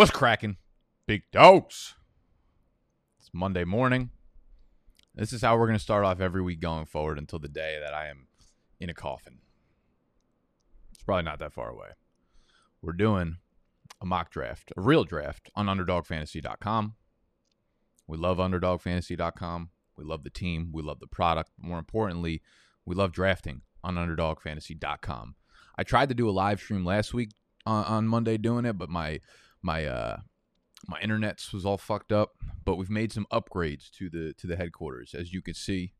What's cracking? Big dogs. It's Monday morning. This is how we're going to start off every week going forward until the day that I am in a coffin. It's probably not that far away. We're doing a mock draft, a real draft on underdogfantasy.com. We love underdogfantasy.com. We love the team. We love the product. More importantly, we love drafting on underdogfantasy.com. I tried to do a live stream last week on, on Monday doing it, but my my uh my internet's was all fucked up. But we've made some upgrades to the to the headquarters. As you can see,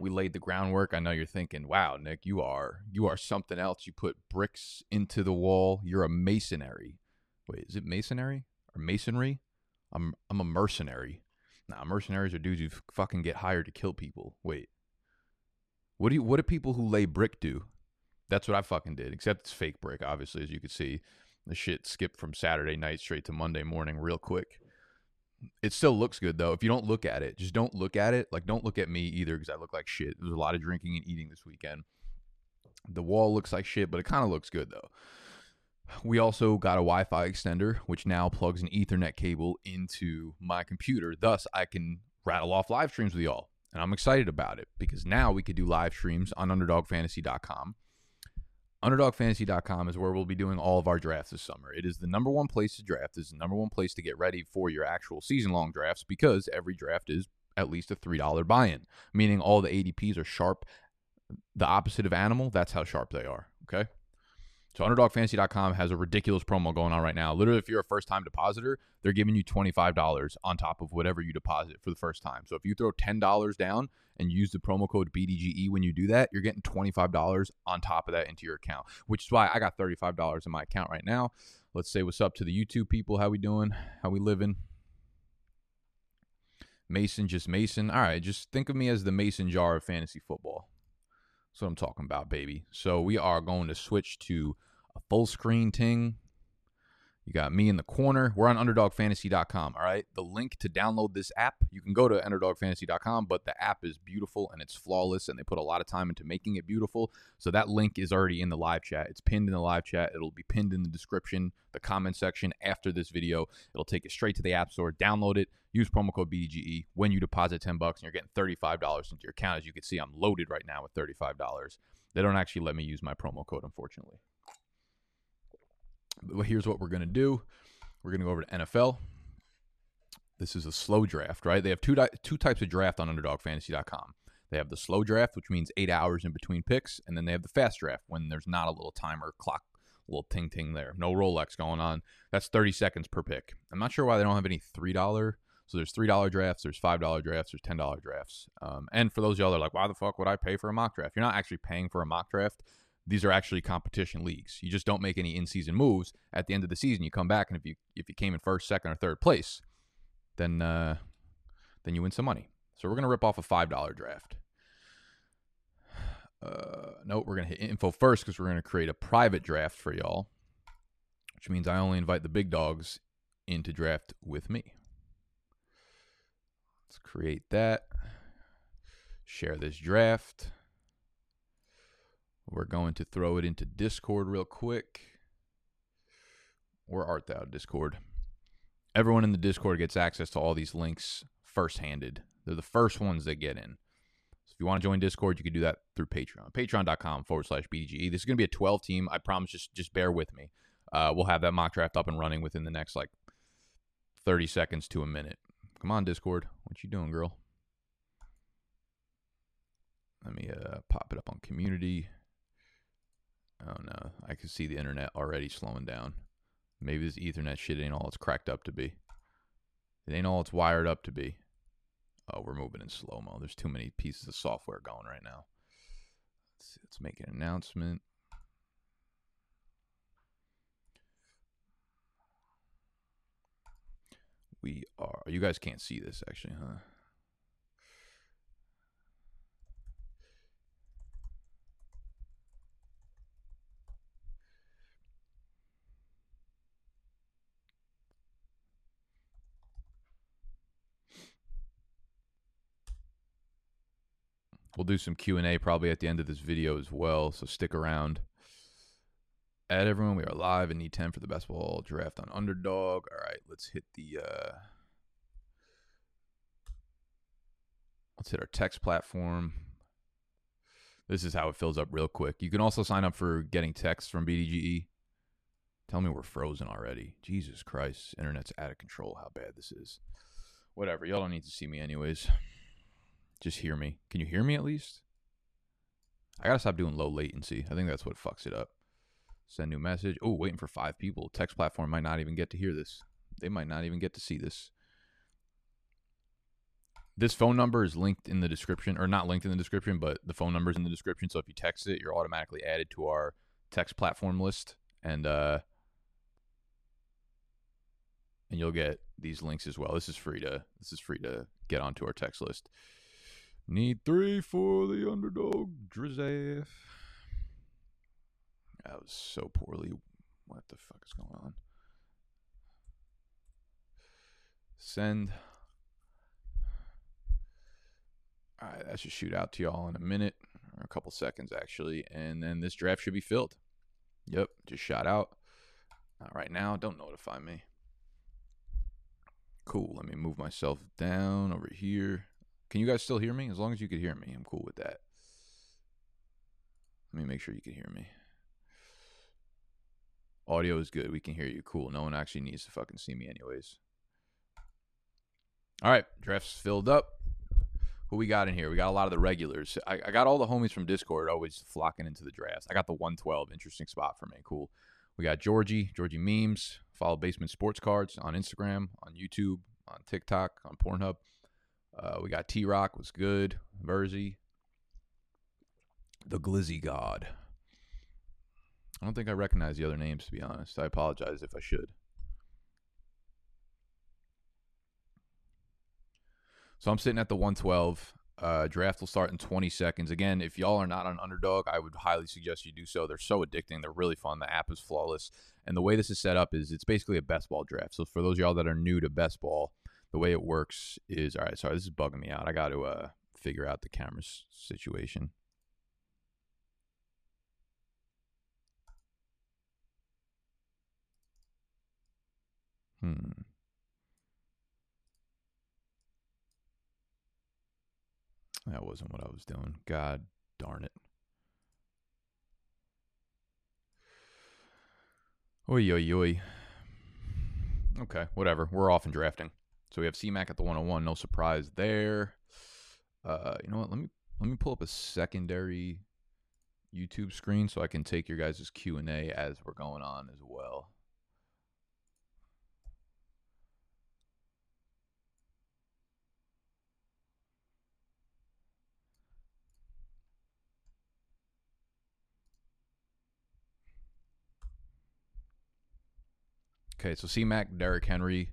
we laid the groundwork. I know you're thinking, "Wow, Nick, you are you are something else. You put bricks into the wall. You're a masonry. Wait, is it masonry or masonry? I'm I'm a mercenary. Nah, mercenaries are dudes who fucking get hired to kill people. Wait, what do you, what do people who lay brick do? That's what I fucking did. Except it's fake brick, obviously, as you can see. The shit skipped from Saturday night straight to Monday morning real quick. It still looks good though. If you don't look at it, just don't look at it. Like don't look at me either because I look like shit. There's a lot of drinking and eating this weekend. The wall looks like shit, but it kind of looks good though. We also got a Wi Fi extender, which now plugs an Ethernet cable into my computer. Thus, I can rattle off live streams with y'all. And I'm excited about it because now we could do live streams on underdogfantasy.com. Underdogfantasy.com is where we'll be doing all of our drafts this summer. It is the number one place to draft. It's the number one place to get ready for your actual season long drafts because every draft is at least a $3 buy in, meaning all the ADPs are sharp. The opposite of animal, that's how sharp they are. Okay. So underdogfantasy.com has a ridiculous promo going on right now. Literally, if you're a first time depositor, they're giving you $25 on top of whatever you deposit for the first time. So if you throw $10 down and use the promo code BDGE when you do that, you're getting $25 on top of that into your account, which is why I got $35 in my account right now. Let's say what's up to the YouTube people. How we doing? How we living? Mason, just Mason. All right, just think of me as the Mason jar of fantasy football. That's what I'm talking about, baby. So we are going to switch to a full screen ting. You got me in the corner. We're on underdogfantasy.com. All right. The link to download this app, you can go to underdogfantasy.com, but the app is beautiful and it's flawless and they put a lot of time into making it beautiful. So that link is already in the live chat. It's pinned in the live chat. It'll be pinned in the description, the comment section after this video. It'll take you straight to the App Store. Download it. Use promo code BDGE when you deposit 10 bucks and you're getting $35 into your account. As you can see, I'm loaded right now with $35. They don't actually let me use my promo code, unfortunately. But here's what we're going to do. We're going to go over to NFL. This is a slow draft, right? They have two two types of draft on underdogfantasy.com. They have the slow draft, which means 8 hours in between picks, and then they have the fast draft when there's not a little timer clock little ting ting there. No Rolex going on. That's 30 seconds per pick. I'm not sure why they don't have any $3 so there's three dollar drafts, there's five dollar drafts, there's ten dollar drafts. Um, and for those y'all that are like, why the fuck would I pay for a mock draft? You're not actually paying for a mock draft these are actually competition leagues. You just don't make any in-season moves. At the end of the season, you come back, and if you if you came in first, second, or third place, then uh, then you win some money. So we're gonna rip off a five dollar draft. Uh, no, we're gonna hit info first because we're gonna create a private draft for y'all, which means I only invite the big dogs into draft with me. Let's create that. Share this draft. We're going to throw it into Discord real quick. Where art thou, Discord? Everyone in the Discord gets access to all these links first handed. They're the first ones that get in. So if you want to join Discord, you can do that through Patreon. Patreon.com forward slash BDGE. This is going to be a 12 team. I promise, just, just bear with me. Uh, we'll have that mock draft up and running within the next like 30 seconds to a minute. Come on, Discord. What you doing, girl? Let me uh, pop it up on community. Oh no, I can see the internet already slowing down. Maybe this Ethernet shit ain't all it's cracked up to be. It ain't all it's wired up to be. Oh, we're moving in slow mo. There's too many pieces of software going right now. Let's, see, let's make an announcement. We are. You guys can't see this actually, huh? We'll do some Q&A probably at the end of this video as well, so stick around. Add everyone. We are live and need 10 for the best ball draft on underdog. All right, let's hit the uh let's hit our text platform. This is how it fills up real quick. You can also sign up for getting texts from BDGE. Tell me we're frozen already. Jesus Christ. Internet's out of control. How bad this is. Whatever. Y'all don't need to see me anyways. Just hear me. Can you hear me at least? I gotta stop doing low latency. I think that's what fucks it up. Send new message. Oh, waiting for five people. Text platform might not even get to hear this. They might not even get to see this. This phone number is linked in the description, or not linked in the description, but the phone number is in the description. So if you text it, you're automatically added to our text platform list, and uh, and you'll get these links as well. This is free to this is free to get onto our text list. Need three for the underdog Drizzy. That was so poorly. What the fuck is going on? Send. All right, that should shoot out to y'all in a minute or a couple seconds actually, and then this draft should be filled. Yep, just shot out. Not right now. Don't notify me. Cool. Let me move myself down over here. Can you guys still hear me? As long as you could hear me, I'm cool with that. Let me make sure you can hear me. Audio is good. We can hear you. Cool. No one actually needs to fucking see me, anyways. All right, drafts filled up. Who we got in here? We got a lot of the regulars. I, I got all the homies from Discord always flocking into the drafts. I got the 112. Interesting spot for me. Cool. We got Georgie, Georgie Memes. Follow Basement Sports Cards on Instagram, on YouTube, on TikTok, on Pornhub. Uh, we got T Rock was good. Verzi. The Glizzy God. I don't think I recognize the other names, to be honest. I apologize if I should. So I'm sitting at the 112. Uh, draft will start in 20 seconds. Again, if y'all are not on Underdog, I would highly suggest you do so. They're so addicting. They're really fun. The app is flawless. And the way this is set up is it's basically a best ball draft. So for those y'all that are new to best ball, the way it works is all right. Sorry, this is bugging me out. I got to uh, figure out the camera situation. Hmm. That wasn't what I was doing. God darn it. Oi, oi, oi. Okay, whatever. We're off and drafting. So we have CMAC at the 101. No surprise there. Uh, you know what? Let me let me pull up a secondary YouTube screen so I can take your guys' Q&A as we're going on as well. Okay, so C-Mac, Derrick Henry,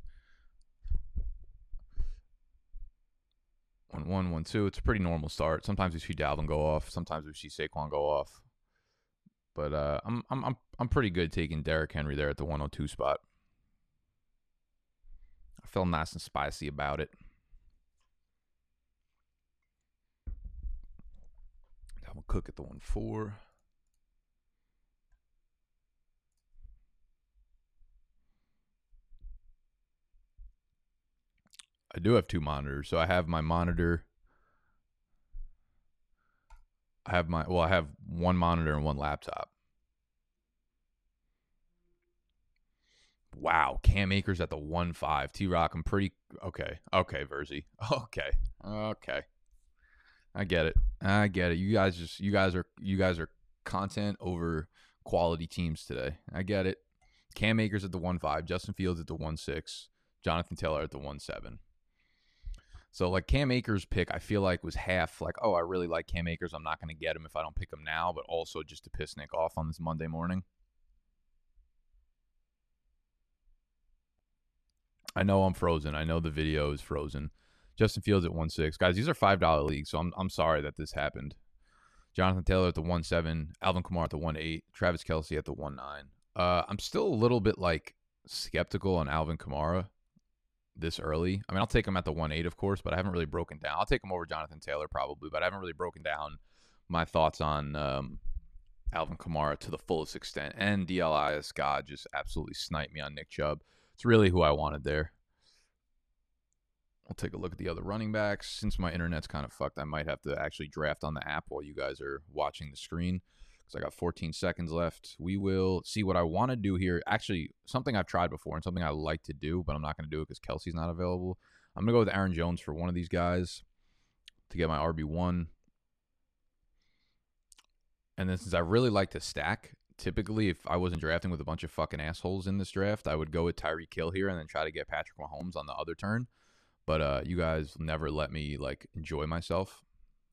one one two. It's a pretty normal start. Sometimes we see Dalvin go off. Sometimes we see Saquon go off. But uh, I'm I'm I'm I'm pretty good taking Derrick Henry there at the 102 spot. I feel nice and spicy about it. Dalvin Cook at the one four. I do have two monitors. So I have my monitor. I have my well, I have one monitor and one laptop. Wow, Cam Akers at the one five. T Rock, I'm pretty okay. Okay, Verzi. Okay, okay. I get it. I get it. You guys just you guys are you guys are content over quality teams today. I get it. Cam Akers at the one five. Justin Fields at the one six. Jonathan Taylor at the one seven. So like Cam Akers pick, I feel like was half like, oh, I really like Cam Akers. I'm not going to get him if I don't pick him now, but also just to piss Nick off on this Monday morning. I know I'm frozen. I know the video is frozen. Justin Fields at one six, guys. These are five dollar leagues, so I'm I'm sorry that this happened. Jonathan Taylor at the one seven, Alvin Kamara at the one eight, Travis Kelce at the one nine. Uh, I'm still a little bit like skeptical on Alvin Kamara this early. I mean, I'll take him at the one eight, of course, but I haven't really broken down. I'll take him over Jonathan Taylor probably, but I haven't really broken down my thoughts on um, Alvin Kamara to the fullest extent. And DLI God just absolutely sniped me on Nick Chubb. It's really who I wanted there. I'll take a look at the other running backs. Since my internet's kind of fucked, I might have to actually draft on the app while you guys are watching the screen because I got 14 seconds left. We will see what I want to do here. Actually, something I've tried before and something I like to do, but I'm not going to do it because Kelce's not available. I'm going to go with Aaron Jones for one of these guys to get my RB1. And then since I really like to stack, typically if I wasn't drafting with a bunch of fucking assholes in this draft, I would go with Tyreek Hill here and then try to get Patrick Mahomes on the other turn. But uh, you guys never let me like enjoy myself.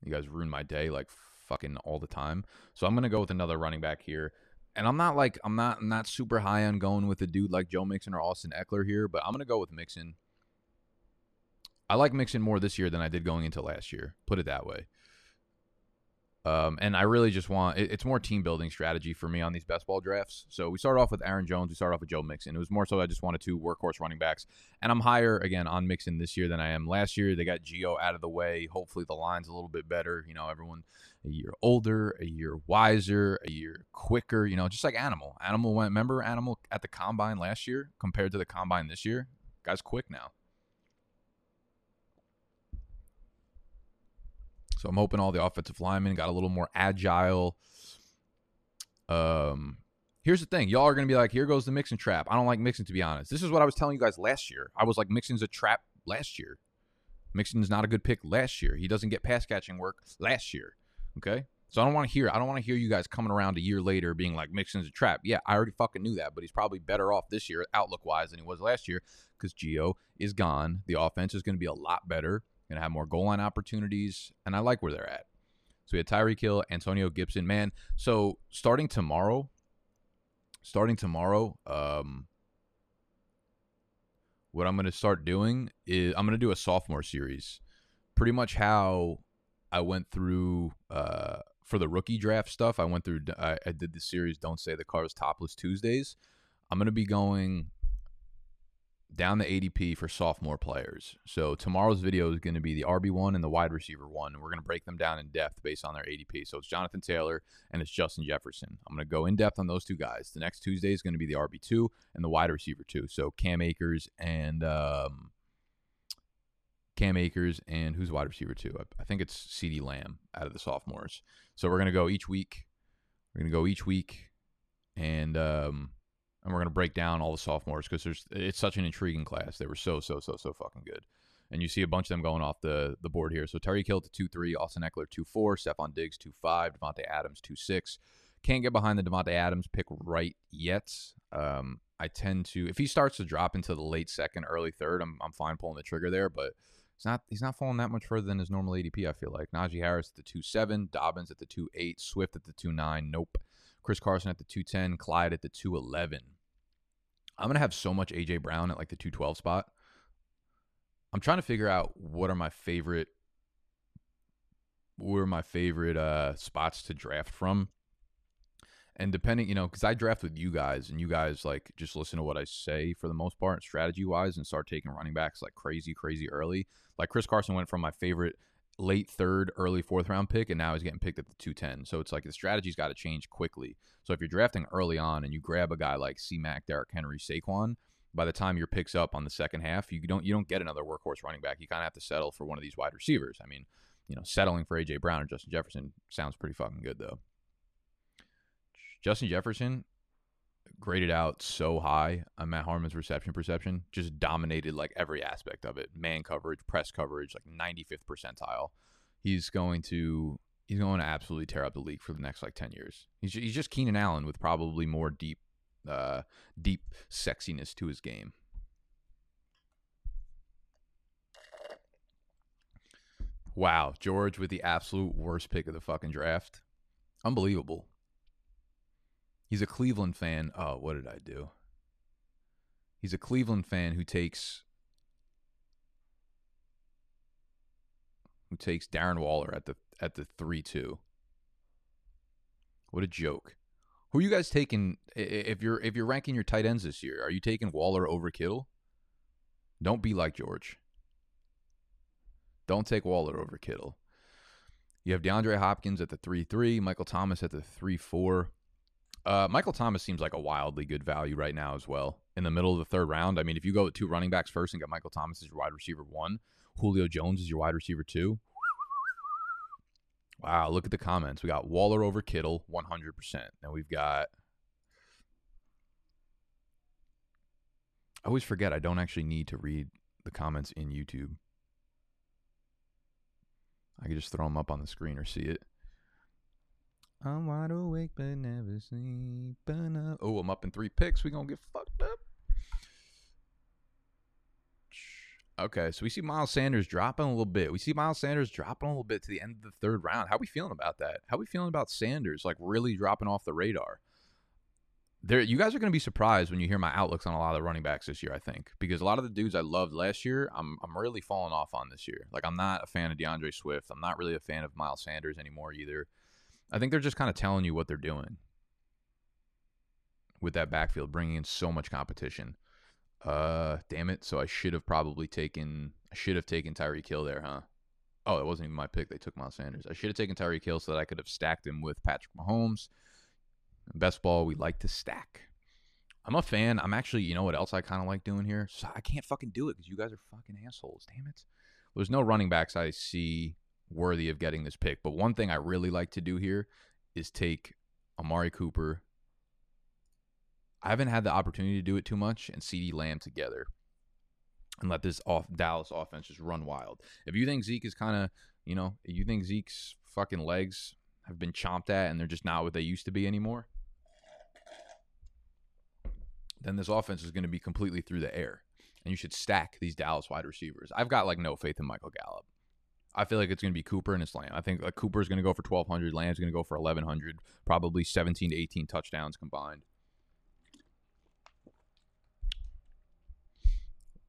You guys ruin my day like fucking all the time. So I'm gonna go with another running back here. And I'm not like I'm not I'm not super high on going with a dude like Joe Mixon or Austin Ekeler here, but I'm gonna go with Mixon. I like Mixon more this year than I did going into last year. Put it that way. Um, and I really just want it, it's more team building strategy for me on these best ball drafts. So we started off with Aaron Jones, we started off with Joe Mixon. It was more so I just wanted two workhorse running backs, and I'm higher again on Mixon this year than I am last year. They got Gio out of the way. Hopefully the line's a little bit better. You know, everyone a year older, a year wiser, a year quicker. You know, just like Animal. Animal went. Remember Animal at the combine last year compared to the combine this year. Guy's quick now. So I'm hoping all the offensive linemen got a little more agile. Um, here's the thing, y'all are gonna be like, here goes the Mixon trap. I don't like Mixon, to be honest. This is what I was telling you guys last year. I was like, Mixon's a trap last year. Mixon's not a good pick last year. He doesn't get pass catching work last year. Okay. So I don't want to hear I don't want to hear you guys coming around a year later being like Mixon's a trap. Yeah, I already fucking knew that, but he's probably better off this year outlook wise than he was last year because Gio is gone. The offense is going to be a lot better. Going to have more goal line opportunities, and I like where they're at. So we had Tyreek Hill, Antonio Gibson. Man, so starting tomorrow, starting tomorrow, um, what I'm going to start doing is I'm going to do a sophomore series. Pretty much how I went through uh, for the rookie draft stuff. I went through, I, I did the series Don't Say the Car's Topless Tuesdays. I'm to be going down the ADP for sophomore players. So tomorrow's video is going to be the RB1 and the wide receiver one. And we're going to break them down in depth based on their ADP. So it's Jonathan Taylor and it's Justin Jefferson. I'm going to go in depth on those two guys. The next Tuesday is going to be the RB2 and the wide receiver two. So Cam Akers and um, Cam Akers and who's wide receiver two? I, I think it's CeeDee Lamb out of the sophomores. So we're going to go each week. We're going to go each week and um, and we're going to break down all the sophomores because there's it's such an intriguing class. They were so so so so fucking good, and you see a bunch of them going off the the board here. So Tyreek Hill to two three, Austin Ekeler two four, Stefon Diggs two five, Davante Adams two six. Can't get behind the Davante Adams pick right yet. Um, I tend to if he starts to drop into the late second, early third, I'm I'm fine pulling the trigger there, but. He's not he's not falling that much further than his normal ADP. I feel like Najee Harris at the two seven, Dobbins at the two eight, Swift at the two nine. Nope. Chris Carson at the two ten, Clyde at the two eleven. I'm gonna have so much AJ Brown at like the 212 spot. I'm trying to figure out what are my favorite what are my favorite uh spots to draft from. And depending, you know, because I draft with you guys and you guys like just listen to what I say for the most part, strategy wise, and start taking running backs like crazy, crazy early. Like Chris Carson went from my favorite late third, early fourth round pick, and now he's getting picked at the 210. So it's like the strategy's got to change quickly. So if you're drafting early on and you grab a guy like C Mac, Derrick Henry, Saquon, by the time your picks up on the second half, you don't you don't get another workhorse running back. You kind of have to settle for one of these wide receivers. I mean, you know, settling for AJ Brown or Justin Jefferson sounds pretty fucking good though. Justin Jefferson, graded out so high on Matt Harmon's reception perception, just dominated like every aspect of it. Man coverage, press coverage, like 95th percentile. He's going to he's going to absolutely tear up the league for the next like 10 years. He's he's just Keenan Allen with probably more deep uh deep sexiness to his game. Wow, George with the absolute worst pick of the fucking draft. Unbelievable. He's a Cleveland fan. Oh, what did I do? He's a Cleveland fan who takes who takes Darren Waller at the at the three two. What a joke! Who are you guys taking? If you're if you're ranking your tight ends this year, are you taking Waller over Kittle? Don't be like George. Don't take Waller over Kittle. You have DeAndre Hopkins at the 3 3, Michael Thomas at the 3 4. Uh, Michael Thomas seems like a wildly good value right now as well. In the middle of the third round. I mean, if you go with two running backs first and get Michael Thomas as your wide receiver one, Julio Jones is your wide receiver two. Wow, look at the comments. We got Waller over Kittle, 100%. And we've got. I always forget I don't actually need to read the comments in YouTube. I can just throw them up on the screen or see it. I'm wide awake but never sleeping. Oh, I'm up in three picks. We gonna get fucked up. Okay, so we see Miles Sanders dropping a little bit. We see Miles Sanders dropping a little bit to the end of the third round. How are we feeling about that? How we feeling about Sanders like really dropping off the radar? There, you guys are going to be surprised when you hear my outlooks on a lot of the running backs this year. I think because a lot of the dudes I loved last year, I'm I'm really falling off on this year. Like I'm not a fan of D'Andre Swift. I'm not really a fan of Miles Sanders anymore either. I think they're just kind of telling you what they're doing with that backfield, bringing in so much competition. Uh, damn it! So I should have probably taken. I should have taken Tyreek Hill there, huh? Oh, it wasn't even my pick. They took Miles Sanders. I should have taken Tyreek Hill so that I could have stacked him with Patrick Mahomes. Best ball, we like to stack. I'm a fan. I'm actually, you know what else I kind of like doing here? So I can't fucking do it because you guys are fucking assholes. Damn it. There's no running backs I see worthy of getting this pick. But one thing I really like to do here is take Amari Cooper. I haven't had the opportunity to do it too much and CeeDee Lamb together and let this off Dallas offense just run wild. If you think Zeke is kind of, you know, you think Zeke's fucking legs have been chomped at and they're just not what they used to be anymore, then this offense is going to be completely through the air. And you should stack these Dallas wide receivers. I've got like no faith in Michael Gallup. I feel like it's going to be Cooper and it's Lamb. I think like Cooper is going to go for 1,200. Lamb's going to go for 1,100. Probably 17 to 18 touchdowns combined.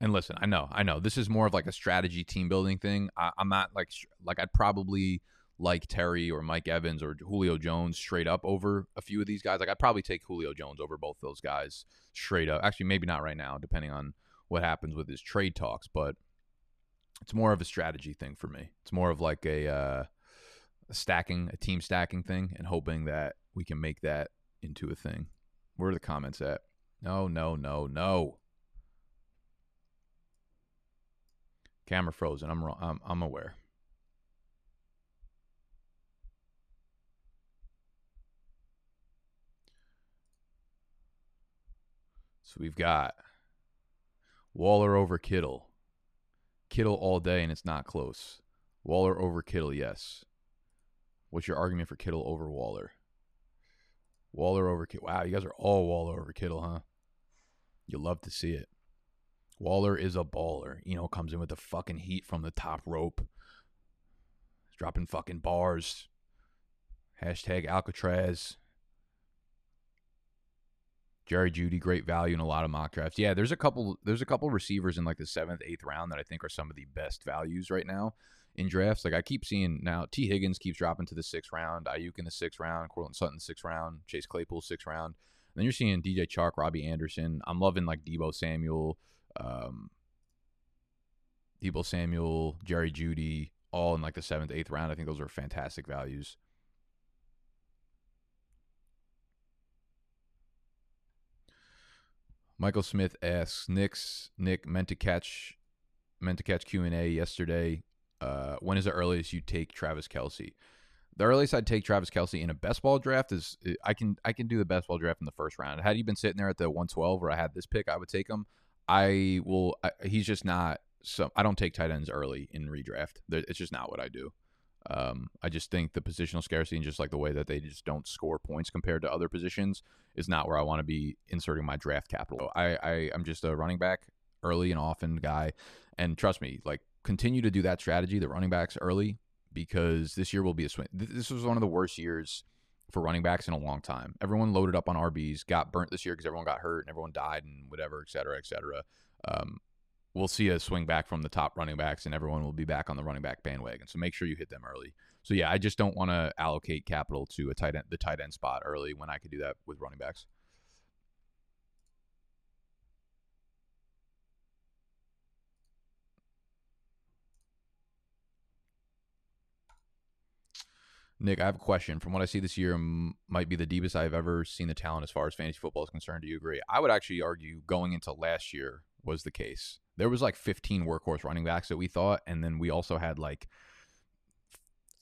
And listen, I know, I know, this is more of like a strategy team building thing. I, am not like like I'd probably like Terry or Mike Evans or Julio Jones straight up over a few of these guys. Like I'd probably take Julio Jones over both those guys straight up. Actually, maybe not right now, depending on what happens with his trade talks. But it's more of a strategy thing for me. It's more of like a, uh, a stacking, a team stacking thing, and hoping that we can make that into a thing. Where are the comments at? No, no, no, no. Camera frozen. I'm I'm, I'm aware. So we've got Waller over Kittle. Kittle all day and it's not close. Waller over Kittle, yes. What's your argument for Kittle over Waller? Waller over Kittle. Wow, you guys are all Waller over Kittle, huh? You love to see it. Waller is a baller. You know, comes in with the fucking heat from the top rope. He's dropping fucking bars. Hashtag Alcatraz. Jerry Jeudy, great value in a lot of mock drafts. Yeah, there's a couple. There's a couple receivers in like the seventh, eighth round that I think are some of the best values right now in drafts. Like I keep seeing now, T. Higgins keeps dropping to the sixth round, Aiyuk in the sixth round, Courtland Sutton sixth round, Chase Claypool sixth round. And then you're seeing DJ Chark, Robbie Anderson. I'm loving like Deebo Samuel, um, Deebo Samuel, Jerry Jeudy, all in like the seventh, eighth round. I think those are fantastic values. Michael Smith asks, Nick's Nick meant to catch meant to catch Q and A yesterday. Uh, when is the earliest you take Travis Kelce? The earliest I'd take Travis Kelce in a best ball draft is I can I can do the best ball draft in the first round. Had he been sitting there at the 112 where I had this pick, I would take him. I will. I, he's just not. So I don't take tight ends early in redraft. It's just not what I do. Um, I just think the positional scarcity and just like the way that they just don't score points compared to other positions is not where I want to be inserting my draft capital. I, I am just a running back early and often guy, and trust me, like continue to do that strategy, the running backs early, because this year will be a swing. This was one of the worst years for running backs in a long time. Everyone loaded up on RBs, got burnt this year because everyone got hurt and everyone died and whatever, et cetera, et cetera. Um, we'll see a swing back from the top running backs and everyone will be back on the running back bandwagon. So make sure you hit them early. So yeah, I just don't want to allocate capital to a tight end, the tight end spot early when I could do that with running backs. Nick, I have a question. From what I see this year, might be the deepest I've ever seen the talent as far as fantasy football is concerned. Do you agree? I would actually argue going into last year was the case. There was like 15 workhorse running backs that we thought, and then we also had like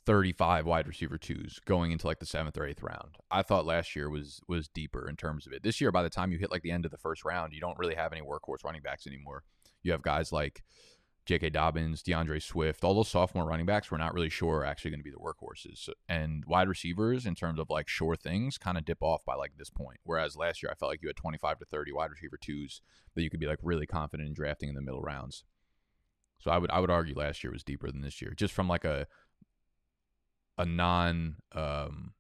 35 wide receiver twos going into like the seventh or eighth round. I thought last year was was deeper in terms of it. This year, by the time you hit like the end of the first round, you don't really have any workhorse running backs anymore. You have guys like J.K. Dobbins, D'Andre Swift, all those sophomore running backs we're not really sure are actually going to be the workhorses. And wide receivers, in terms of like sure things, kind of dip off by like this point. Whereas last year, I felt like you had 25 to 30 wide receiver twos that you could be like really confident in drafting in the middle rounds. So I would I would argue last year was deeper than this year, just from like a a non um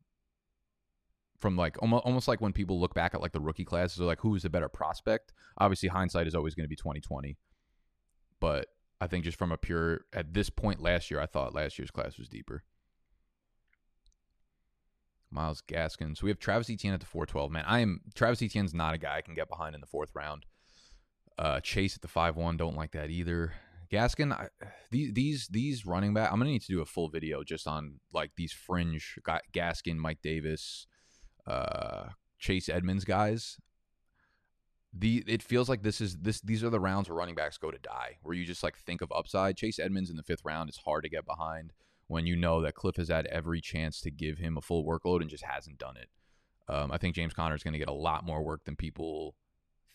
from like almost, almost like when people look back at like the rookie classes, like, who is a better prospect? Obviously, hindsight is always going to be 2020, but I think just from a pure at this point last year, I thought last year's class was deeper. Myles Gaskin. So we have Travis Etienne at the 412. Man, I am Travis Etienne's not a guy I can get behind in the fourth round. Uh, Chase at the 5-1, don't like that either. Gaskin, I, these these these running back. I'm gonna need to do a full video just on like these fringe Gaskin, Mike Davis, uh, Chase Edmonds guys the it feels like this is this these are the rounds where running backs go to die, where you just like think of upside. Chase Edmonds in the fifth round is hard to get behind when you know that Kliff has had every chance to give him a full workload and just hasn't done it. Um, I think James Conner is going to get a lot more work than people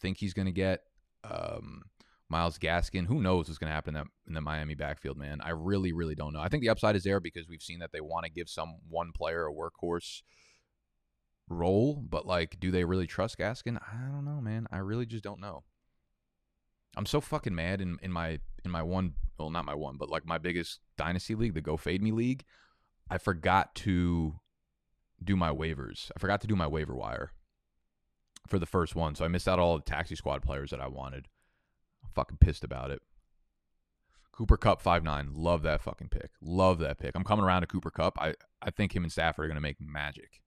think he's going to get. Um, Myles Gaskin, who knows what's going to happen in, in the Miami backfield, man? I really, really don't know. I think the upside is there because we've seen that they want to give some one player a workhorse role, but like, do they really trust Gaskin? I don't know, man. I really just don't know. I'm so fucking mad in, in my in my one well not my one, but like my biggest dynasty league, the Go Fade Me League. I forgot to do my waivers. I forgot to do my waiver wire for the first one. So I missed out all the taxi squad players that I wanted. I'm fucking pissed about it. Cooper Kupp five nine. Love that fucking pick. Love that pick. I'm coming around to Cooper Kupp. I, I think him and Stafford are gonna make magic.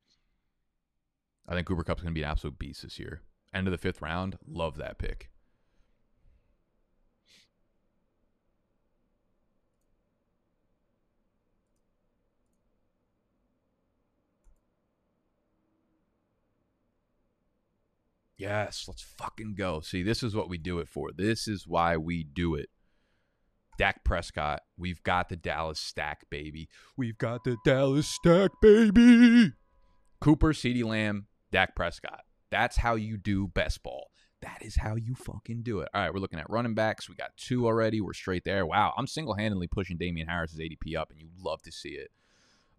I think Cooper Kupp's going to be an absolute beast this year. End of the fifth round. Love that pick. Yes, let's fucking go. See, this is what we do it for. This is why we do it. Dak Prescott, we've got the Dallas stack, baby. We've got the Dallas stack, baby. Cooper, CeeDee Lamb, Dak Prescott. That's how you do best ball. That is how you fucking do it. All right, we're looking at running backs. We got two already. We're straight there. Wow, I'm single handedly pushing Damien Harris's ADP up, and you love to see it.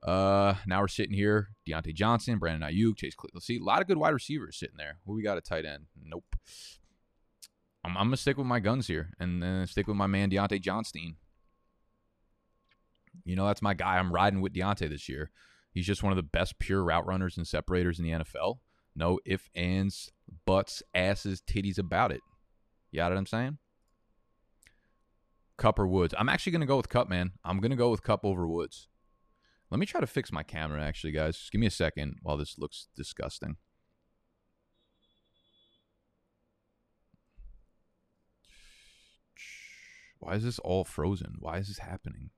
Uh, now we're sitting here: Diontae Johnson, Brandon Aiyuk, Chase. Let's see, a lot of good wide receivers sitting there. Who we got at tight end? Nope. I'm, I'm gonna stick with my guns here, and then stick with my man Diontae Johnson. You know that's my guy. I'm riding with Diontae this year. He's just one of the best pure route runners and separators in the NFL. No ifs, ands, buts, asses, titties about it. You know what I'm saying? Kupp or Woods. I'm actually going to go with Kupp, man. I'm going to go with Kupp over Woods. Let me try to fix my camera, actually, guys. Just give me a second while this looks disgusting. Why is this all frozen? Why is this happening?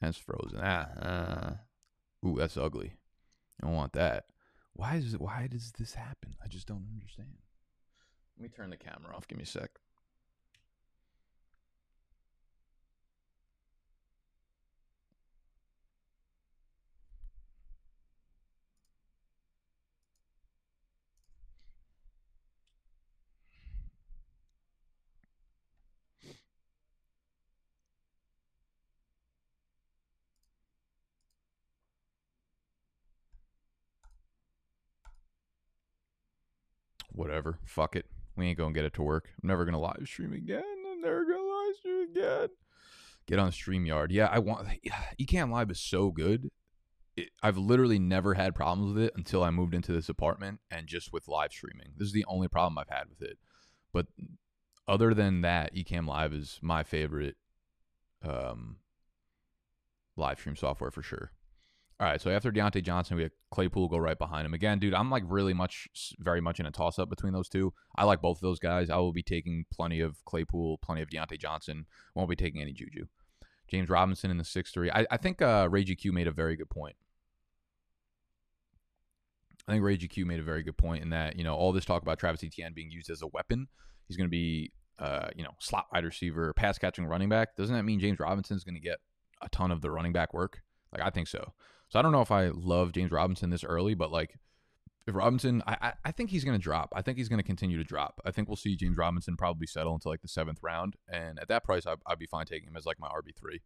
That's frozen. Ah, uh, ooh, that's ugly. I don't want that. Why is it? Why does this happen? I just don't understand. Let me turn the camera off. Give me a sec. whatever. Fuck it. We ain't gonna get it to work. I'm never gonna live stream again. I'm never gonna live stream again. Get on StreamYard. Yeah, I want. Ecamm Live is so good. It, I've literally never had problems with it until I moved into this apartment and just with live streaming. This is the only problem I've had with it. But other than that, Ecamm Live is my favorite um, live stream software for sure. All right, so after Diontae Johnson, we have Claypool go right behind him. Again, dude, I'm like really much, very much in a toss up between those two. I like both of those guys. I will be taking plenty of Claypool, plenty of Diontae Johnson. Won't be taking any Juju. James Robinson in the 6 3. I, I think uh, Ray GQ made a very good point. I think Ray GQ made a very good point in that, you know, all this talk about Travis Etienne being used as a weapon, he's going to be, uh, you know, slot wide receiver, pass catching running back. Doesn't that mean James Robinson is going to get a ton of the running back work? Like, I think so. So I don't know if I love James Robinson this early, but like if Robinson, I, I, think he's going to drop. I think he's going to continue to drop. I think we'll see James Robinson probably settle into like the seventh round, and at that price, I, I'd be fine taking him as like my RB three.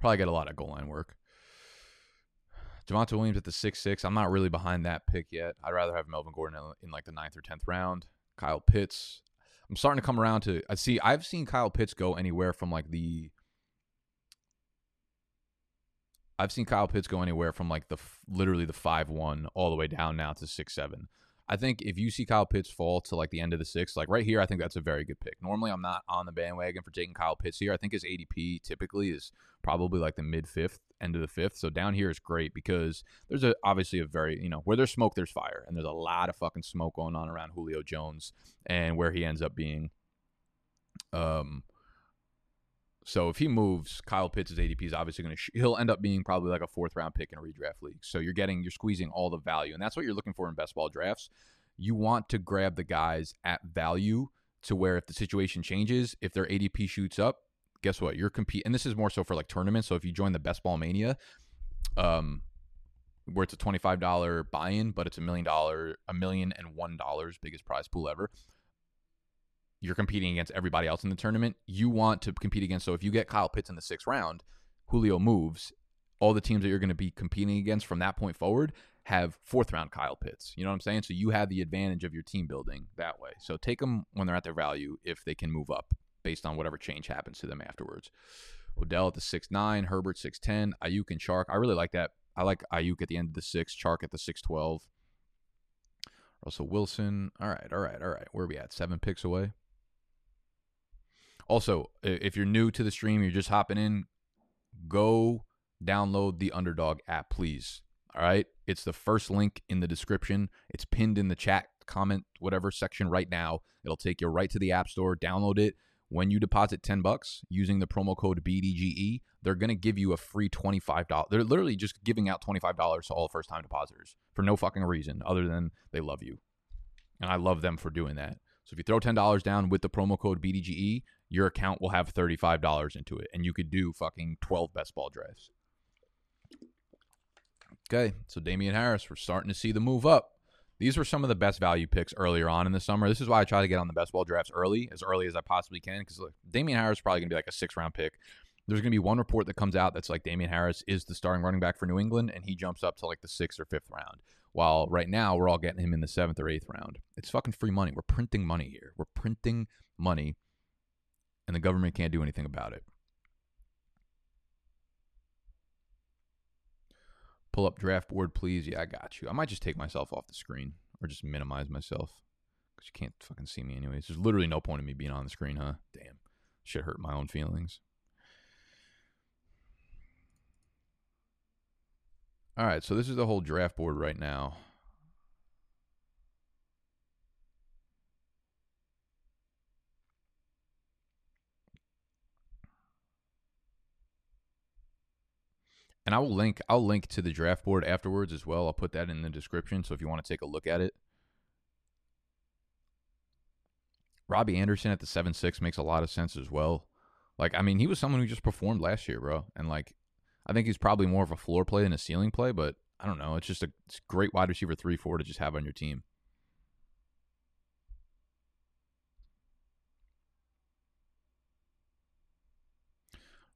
Probably get a lot of goal line work. Javonte Williams at the six six. I'm not really behind that pick yet. I'd rather have Melvin Gordon in, in like the ninth or tenth round. Kyle Pitts. I'm starting to come around to. I see. I've seen Kyle Pitts go anywhere from like the I've seen Kyle Pitts go anywhere from like the literally the five one all the way down now to six seven. I think if you see Kyle Pitts fall to like the end of the sixth, like right here, I think that's a very good pick. Normally, I'm not on the bandwagon for taking Kyle Pitts here. I think his ADP typically is probably like the mid fifth, end of the fifth. So down here is great because there's a obviously a very you know where there's smoke, there's fire, and there's a lot of fucking smoke going on around Julio Jones and where he ends up being. Um, so if he moves, Kyle Pitts' ADP is obviously going to sh- he'll end up being probably like a fourth round pick in a redraft league. So you're getting you're squeezing all the value, and that's what you're looking for in best ball drafts. You want to grab the guys at value to where if the situation changes, if their ADP shoots up, guess what? You're compete, and this is more so for like tournaments. So if you join the Best Ball Mania, um, where it's a twenty five dollar buy in, but it's a million dollar, a million and one dollars biggest prize pool ever you're competing against everybody else in the tournament. You want to compete against. So if you get Kyle Pitts in the sixth round, Julio moves. All the teams that you're going to be competing against from that point forward have fourth round Kyle Pitts. You know what I'm saying? So you have the advantage of your team building that way. So take them when they're at their value if they can move up based on whatever change happens to them afterwards. Odell at the six nine, Herbert six ten, Aiyuk and Chark. I really like that. I like Aiyuk at the end of the six, Chark at the six twelve. Russell Wilson. All right, all right, all right. Where are we at? Seven picks away. Also, if you're new to the stream, you're just hopping in, go download the Underdog app, please. All right. It's the first link in the description. It's pinned in the chat, comment, whatever section right now. It'll take you right to the App Store. Download it. When you deposit 10 bucks using the promo code BDGE, they're going to give you a free $25. They're literally just giving out $25 to all first time depositors for no fucking reason other than they love you. And I love them for doing that. So if you throw $10 down with the promo code BDGE, your account will have $35 into it and you could do fucking 12 best ball drafts. Okay, so Damien Harris, we're starting to see the move up. These were some of the best value picks earlier on in the summer. This is why I try to get on the best ball drafts early, as early as I possibly can, because like, Damien Harris is probably going to be like a six round pick. There's going to be one report that comes out that's like Damien Harris is the starting running back for New England, and he jumps up to like the sixth or fifth round. While right now we're all getting him in the seventh or eighth round. It's fucking free money. We're printing money here. We're printing money and the government can't do anything about it. Pull up draft board, please. Yeah, I got you. I might just take myself off the screen or just minimize myself because you can't fucking see me anyways. There's literally no point in me being on the screen, huh? Damn. Should hurt my own feelings. All right, so this is the whole draft board right now. And I will link I'll link to the draft board afterwards as well. I'll put that in the description so if you want to take a look at it. Robbie Anderson at the 7-6 makes a lot of sense as well. Like I mean, he was someone who just performed last year, bro. And like I think he's probably more of a floor play than a ceiling play, but I don't know. It's just a it's great wide receiver 3-4 to just have on your team.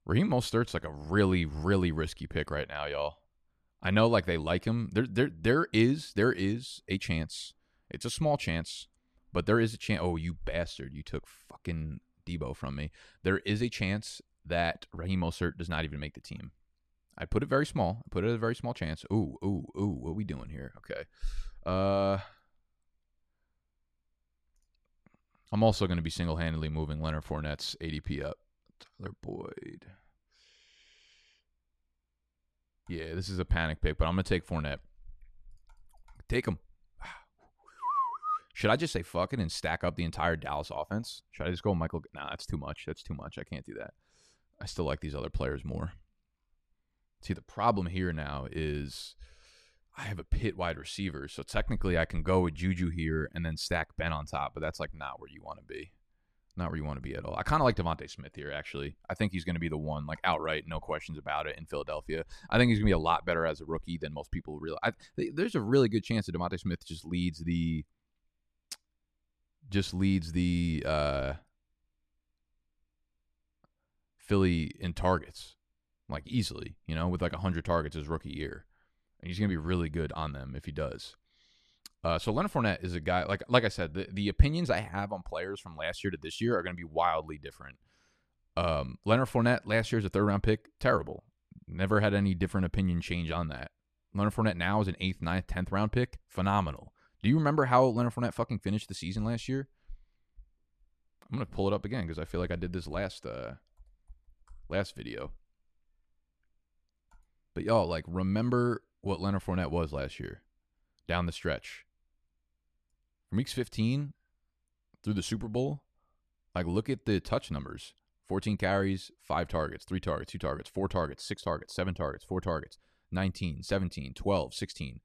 Raheem Mostert's like a really, really risky pick right now, y'all. I know like they like him. There there there is there is a chance. It's a small chance, but there is a chance. Oh, you bastard. You took fucking Deebo from me. There is a chance that Raheem Mostert does not even make the team. I put it very small. I put it at a very small chance. Ooh, ooh, ooh. What are we doing here? Okay. Uh I'm also going to be single handedly moving Leonard Fournette's ADP up. Tyler Boyd. Yeah, this is a panic pick, but I'm gonna take Fournette. Take him. Should I just say fuck it and stack up the entire Dallas offense? Should I just go Michael? Nah, that's too much. That's too much. I can't do that. I still like these other players more. See, the problem here now is I have a pit wide receiver, so technically I can go with Juju here and then stack Ben on top, but that's like not where you want to be. Not where you want to be at all. I kind of like DeVonta Smith here, actually. I think he's going to be the one, like outright, no questions about it, in Philadelphia. I think he's going to be a lot better as a rookie than most people realize. I, there's a really good chance that DeVonta Smith just leads the just leads the uh, Philly in targets, like easily, you know, with like 100 targets his rookie year. And he's going to be really good on them if he does. Uh, so Leonard Fournette is a guy like like I said, the, the opinions I have on players from last year to this year are going to be wildly different. Um, Leonard Fournette last year is a third round pick, terrible. Never had any different opinion change on that. Leonard Fournette now is an eighth, ninth, tenth round pick, phenomenal. Do you remember how Leonard Fournette fucking finished the season last year? I'm gonna pull it up again because I feel like I did this last uh last video. But y'all, like, remember what Leonard Fournette was last year down the stretch. From weeks 15 through the Super Bowl, like, look at the touch numbers 14 carries, five targets, three targets, two targets, four targets, six targets, seven targets, four targets, 19, 17, 12, 16.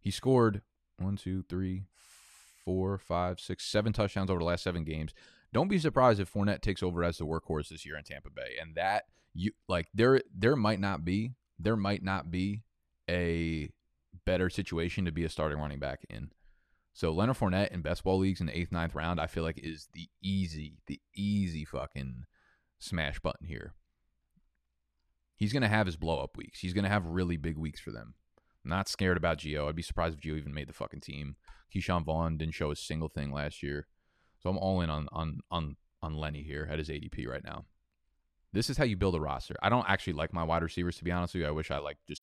He scored one, two, three, four, five, six, seven touchdowns over the last seven games. Don't be surprised if Fournette takes over as the workhorse this year in Tampa Bay. And that you like there there might not be there might not be a better situation to be a starting running back in. So Leonard Fournette in best ball leagues in the eighth, ninth round, I feel like is the easy, the easy fucking smash button here. He's gonna have his blow up weeks. He's gonna have really big weeks for them. I'm not scared about Gio. I'd be surprised if Gio even made the fucking team. Ke'Shawn Vaughn didn't show a single thing last year. So I'm all in on on on on Lenny here at his ADP right now. This is how you build a roster. I don't actually like my wide receivers to be honest with you. I wish I like just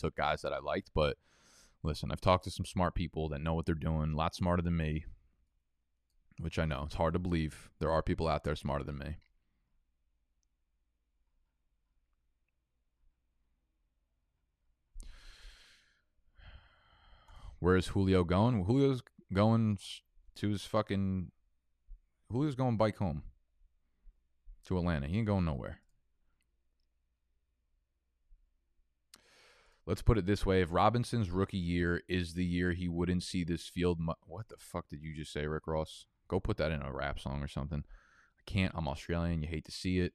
took guys that I liked. But listen, I've talked to some smart people that know what they're doing, a lot smarter than me, which I know it's hard to believe. There are people out there smarter than me. Where's Julio going? Julio's going to his fucking. Julio's going bike home to Atlanta. He ain't going nowhere. Let's put it this way: if Robinson's rookie year is the year he wouldn't see this field, mu- what the fuck did you just say, Rick Ross? Go put that in a rap song or something. I can't. I'm Australian. You hate to see it.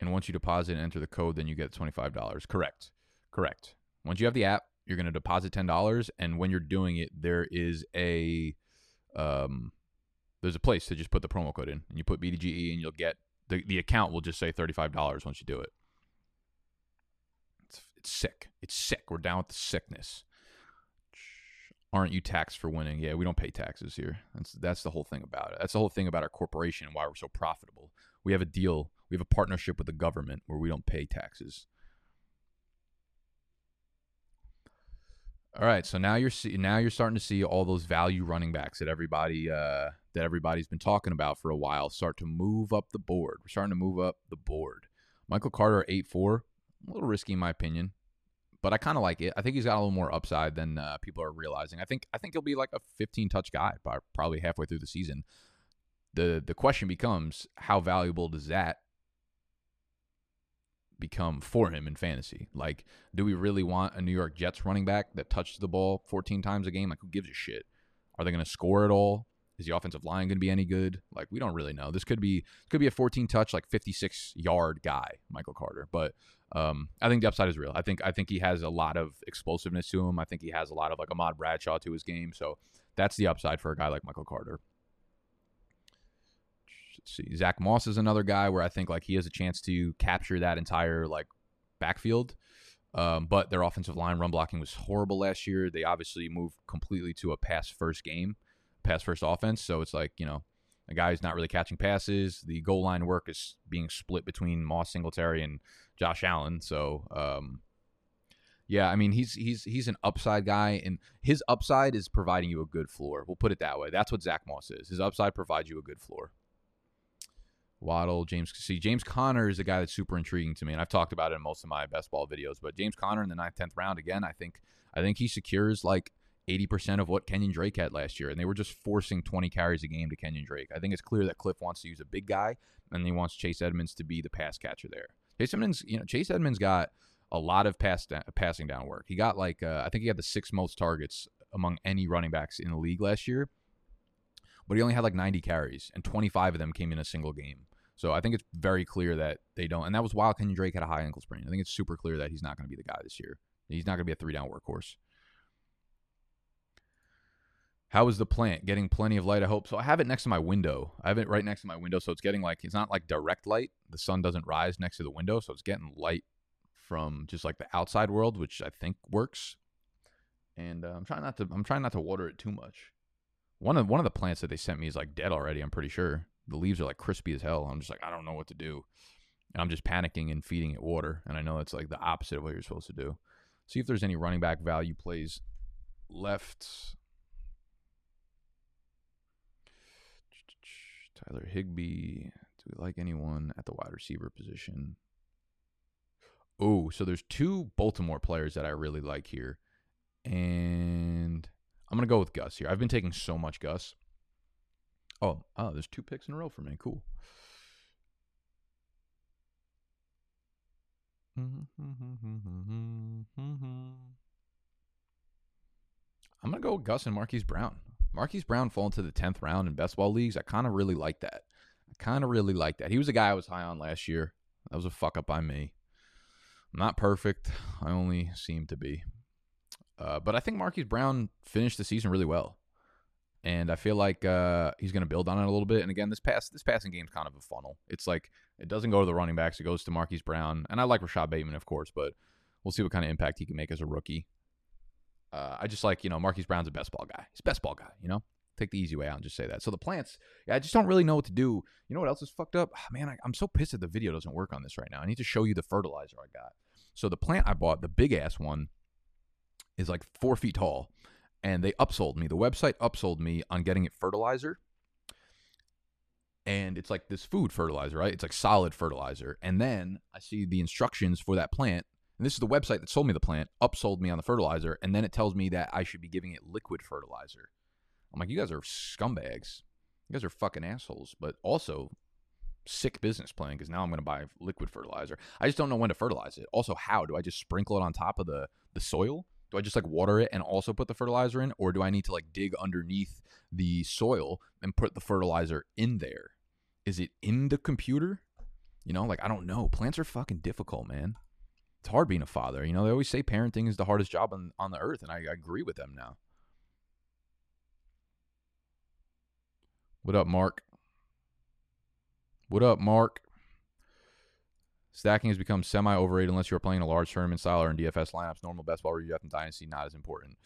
And once you deposit and enter the code, then you get $25. Correct. Correct. Once you have the app, you're going to deposit $10. And when you're doing it, there is a um, there's a place to just put the promo code in. And you put BDGE and you'll get the, the account will just say $35 once you do it. It's, it's sick. It's sick. We're down with the sickness. Aren't you taxed for winning? Yeah, we don't pay taxes here. That's that's the whole thing about it. That's the whole thing about our corporation and why we're so profitable. We have a deal. We have a partnership with the government where we don't pay taxes. All right, so now you're see, now you're starting to see all those value running backs that everybody uh, that everybody's been talking about for a while start to move up the board. We're starting to move up the board. Michael Carter eight four, a little risky in my opinion, but I kind of like it. I think he's got a little more upside than uh, people are realizing. I think I think he'll be like a 15 touch guy by probably halfway through the season. the The question becomes how valuable does that become for him in fantasy. Like, do we really want a New York Jets running back that touches the ball 14 times a game? Like, who gives a shit? Are they going to score at all? Is the offensive line going to be any good? Like, we don't really know. This could be could be a 14 touch, like 56 yard guy, Michael Carter. But um, I think the upside is real. I think I think he has a lot of explosiveness to him. I think he has a lot of like Ahmad Bradshaw to his game. So that's the upside for a guy like Michael Carter. Zach Moss is another guy where I think like he has a chance to capture that entire like backfield. Um, but their offensive line run blocking was horrible last year. They obviously moved completely to a pass first game, pass first offense. So it's like, you know, a guy who's not really catching passes. The goal line work is being split between Moss Singletary and Josh Allen. So, um, yeah, I mean he's he's he's an upside guy, and his upside is providing you a good floor. We'll put it that way. That's what Zach Moss is. His upside provides you a good floor. Waddle, James. See, James Conner is a guy that's super intriguing to me, and I've talked about it in most of my best ball videos. But James Conner in the ninth, tenth round again, I think I think he secures like eighty percent of what Kenyon Drake had last year, and they were just forcing twenty carries a game to Kenyon Drake. I think it's clear that Kliff wants to use a big guy, and he wants Chase Edmonds to be the pass catcher there. Chase Edmonds, you know, Chase Edmonds got a lot of pass da- passing down work. He got like uh, I think he had the sixth most targets among any running backs in the league last year, but he only had like 90 carries, and 25 of them came in a single game. So I think it's very clear that they don't, and that was while Kenyon Drake had a high ankle sprain. I think it's super clear that he's not going to be the guy this year. He's not going to be a three down workhorse. How is the plant? Getting plenty of light, I hope. So I have it next to my window. I have it right next to my window, so it's getting like it's not like direct light. The sun doesn't rise next to the window, so it's getting light from just like the outside world, which I think works. And uh, I'm trying not to I'm trying not to water it too much. One of one of the plants that they sent me is like dead already. I'm pretty sure the leaves are like crispy as hell. I'm just like I don't know what to do, and I'm just panicking and feeding it water. And I know it's like the opposite of what you're supposed to do. See if there's any running back value plays left. Tyler Higbee. Do we like anyone at the wide receiver position? Oh, so there's two Baltimore players that I really like here. And I'm going to go with Gus here. I've been taking so much Gus. Oh, oh, there's two picks in a row for me. Cool. I'm going to go with Gus and Marquise Brown. Marquise Brown fall into the 10th round in best ball leagues. I kind of really like that. I kind of really like that. He was a guy I was high on last year. That was a fuck up by me. I'm not perfect. I only seem to be. Uh, but I think Marquise Brown finished the season really well. And I feel like uh, he's going to build on it a little bit. And again, this pass this passing game's kind of a funnel. It's like it doesn't go to the running backs; it goes to Marquise Brown. And I like Rashod Bateman, of course, but we'll see what kind of impact he can make as a rookie. Uh, I just like, you know, Marquise Brown's a best ball guy. He's a best ball guy, you know? Take the easy way out and just say that. So the plants, yeah, I just don't really know what to do. You know what else is fucked up? Oh, man, I, I'm so pissed that the video doesn't work on this right now. I need to show you the fertilizer I got. So the plant I bought, the big ass one, is like four feet tall. And they upsold me. The website upsold me on getting it fertilizer. And it's like this food fertilizer, right? It's like solid fertilizer. And then I see the instructions for that plant and this is the website that sold me the plant, upsold me on the fertilizer, and then it tells me that I should be giving it liquid fertilizer. I'm like, you guys are scumbags. You guys are fucking assholes, but also sick business plan because now I'm going to buy liquid fertilizer. I just don't know when to fertilize it. Also, how do I just sprinkle it on top of the the soil? Do I just like water it and also put the fertilizer in, or do I need to like dig underneath the soil and put the fertilizer in there? Is it in the computer? You know, like I don't know. Plants are fucking difficult, man it's hard being a father. You know, they always say parenting is the hardest job on, on the earth, and I, I agree with them now. What up, Mark? What up, Mark? Stacking has become semi overrated unless you're playing a large tournament style or in DFS lineups. Normal best ball redraft and dynasty not as important.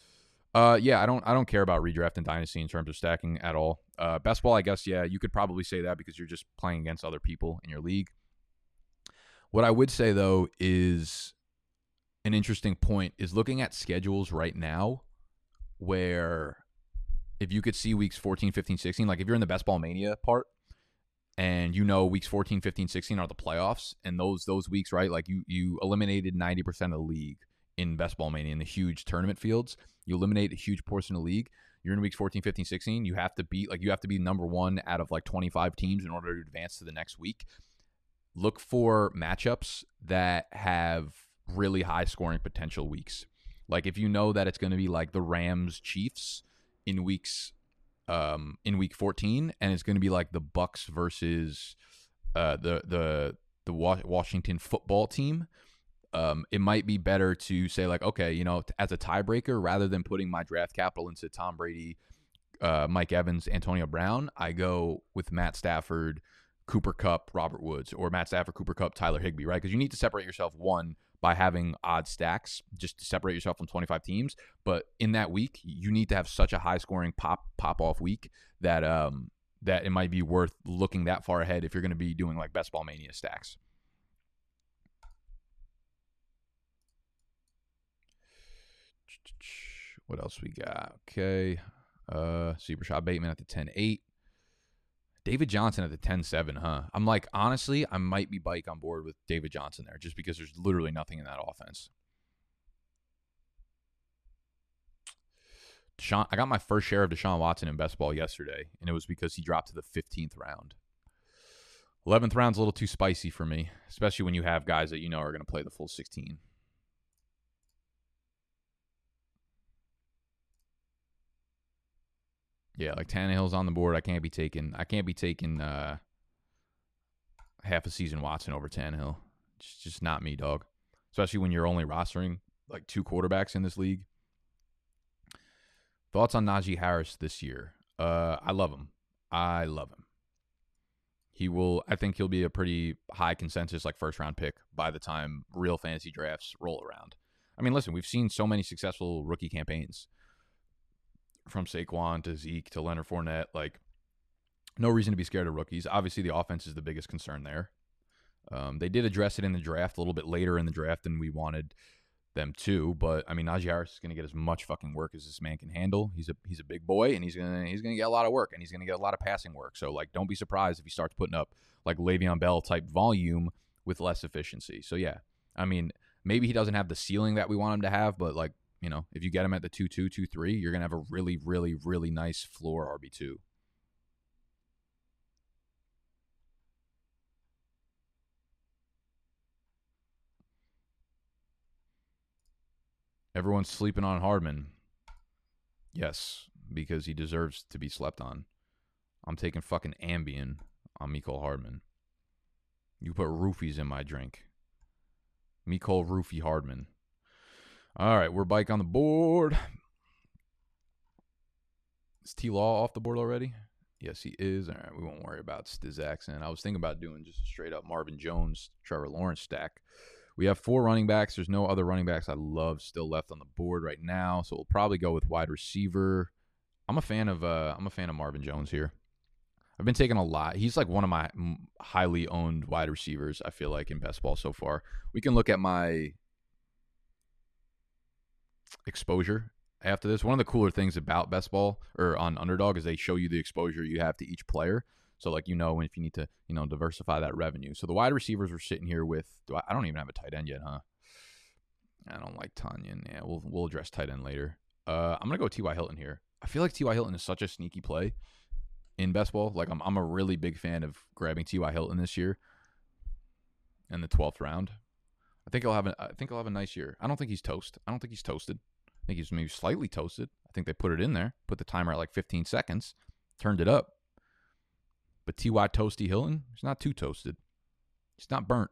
Uh, yeah, I don't I don't care about redraft and dynasty in terms of stacking at all. Uh, best ball, I guess, yeah, you could probably say that because you're just playing against other people in your league. What I would say though is an interesting point is looking at schedules right now where if you could see weeks 14, 15, 16, like if you're in the best ball mania part and you know weeks 14, 15, 16 are the playoffs and those those weeks, right? Like you you eliminated 90% of the league in best ball mania in the huge tournament fields. You eliminate a huge portion of the league. You're in weeks 14, 15, 16. You have to beat like you have to be number 1 out of like 25 teams in order to advance to the next week look for matchups that have really high scoring potential weeks. Like if you know that it's going to be like the Rams Chiefs in weeks um in week 14 and it's going to be like the Bucks versus uh the the the Washington football team um, it might be better to say like, okay, you know, as a tiebreaker, rather than putting my draft capital into Tom Brady, uh, Mike Evans, Antonio Brown, I go with Matt Stafford, Cooper Kupp, Robert Woods, or Matt Stafford, Cooper Kupp, Tyler Higbee, right? Because you need to separate yourself one by having odd stacks, just to separate yourself from 25 teams. But in that week, you need to have such a high scoring pop pop off week that um that it might be worth looking that far ahead if you're going to be doing like best ball mania stacks. What else we got? Okay. Uh Super Shot Bateman at the 10 8. David Johnson at the 10 7, huh? I'm like, honestly, I might be bike on board with David Johnson there just because there's literally nothing in that offense. Deshaun, I got my first share of Deshaun Watson in best ball yesterday, and it was because he dropped to the 15th round. 11th round's a little too spicy for me, especially when you have guys that you know are going to play the full 16. Yeah, like Tannehill's on the board. I can't be taking. I can't be taking uh, half a season Watson over Tannehill. It's just not me, dog. Especially when you're only rostering like two quarterbacks in this league. Thoughts on Najee Harris this year? Uh, I love him. I love him. He will. I think he'll be a pretty high consensus, like first round pick by the time real fantasy drafts roll around. I mean, listen, we've seen so many successful rookie campaigns from Saquon to Zeke to Leonard Fournette. Like, no reason to be scared of rookies. Obviously, the offense is the biggest concern there. Um, they did address it in the draft a little bit later in the draft than we wanted them to, but I mean, Najee Harris is going to get as much fucking work as this man can handle. He's a he's a big boy, and he's gonna he's gonna get a lot of work, and he's gonna get a lot of passing work. So like, don't be surprised if he starts putting up like Le'Veon Bell type volume with less efficiency. So yeah, I mean, maybe he doesn't have the ceiling that we want him to have, but like you know, if you get him at the 2 2, 2 3, you're going to have a really, really, really nice floor RB2. Everyone's sleeping on Hardman. Yes, because he deserves to be slept on. I'm taking fucking Ambien on Mecole Hardman. You put roofies in my drink. Mecole Roofie Hardman. All right, we're bike on the board. Is T Law off the board already? Yes, he is. All right, we won't worry about Stiz accent. I was thinking about doing just a straight up Marvin Jones, Trevor Lawrence stack. We have four running backs. There's no other running backs I love still left on the board right now, so we'll probably go with wide receiver. I'm a fan of uh, I'm a fan of Marvin Jones here. I've been taking a lot. He's like one of my highly owned wide receivers. I feel like in best ball so far. We can look at my exposure after this. One of the cooler things about best ball or on underdog is they show you the exposure you have to each player. So like you know if you need to you know diversify that revenue. So the wide receivers were sitting here with do I, I don't even have a tight end yet, huh? I don't like Tonyan. Yeah, we'll we'll address tight end later. Uh, I'm gonna go T.Y. Hilton here. I feel like T.Y. Hilton is such a sneaky play in best ball. Like I'm I'm a really big fan of grabbing T.Y. Hilton this year in the 12th round. I think he'll have a, I think he'll have a nice year. I don't think he's toast. I don't think he's toasted. I think he's maybe slightly toasted. I think they put it in there, put the timer at like 15 seconds, turned it up. But T.Y. Toasty Hilton, he's not too toasted. He's not burnt.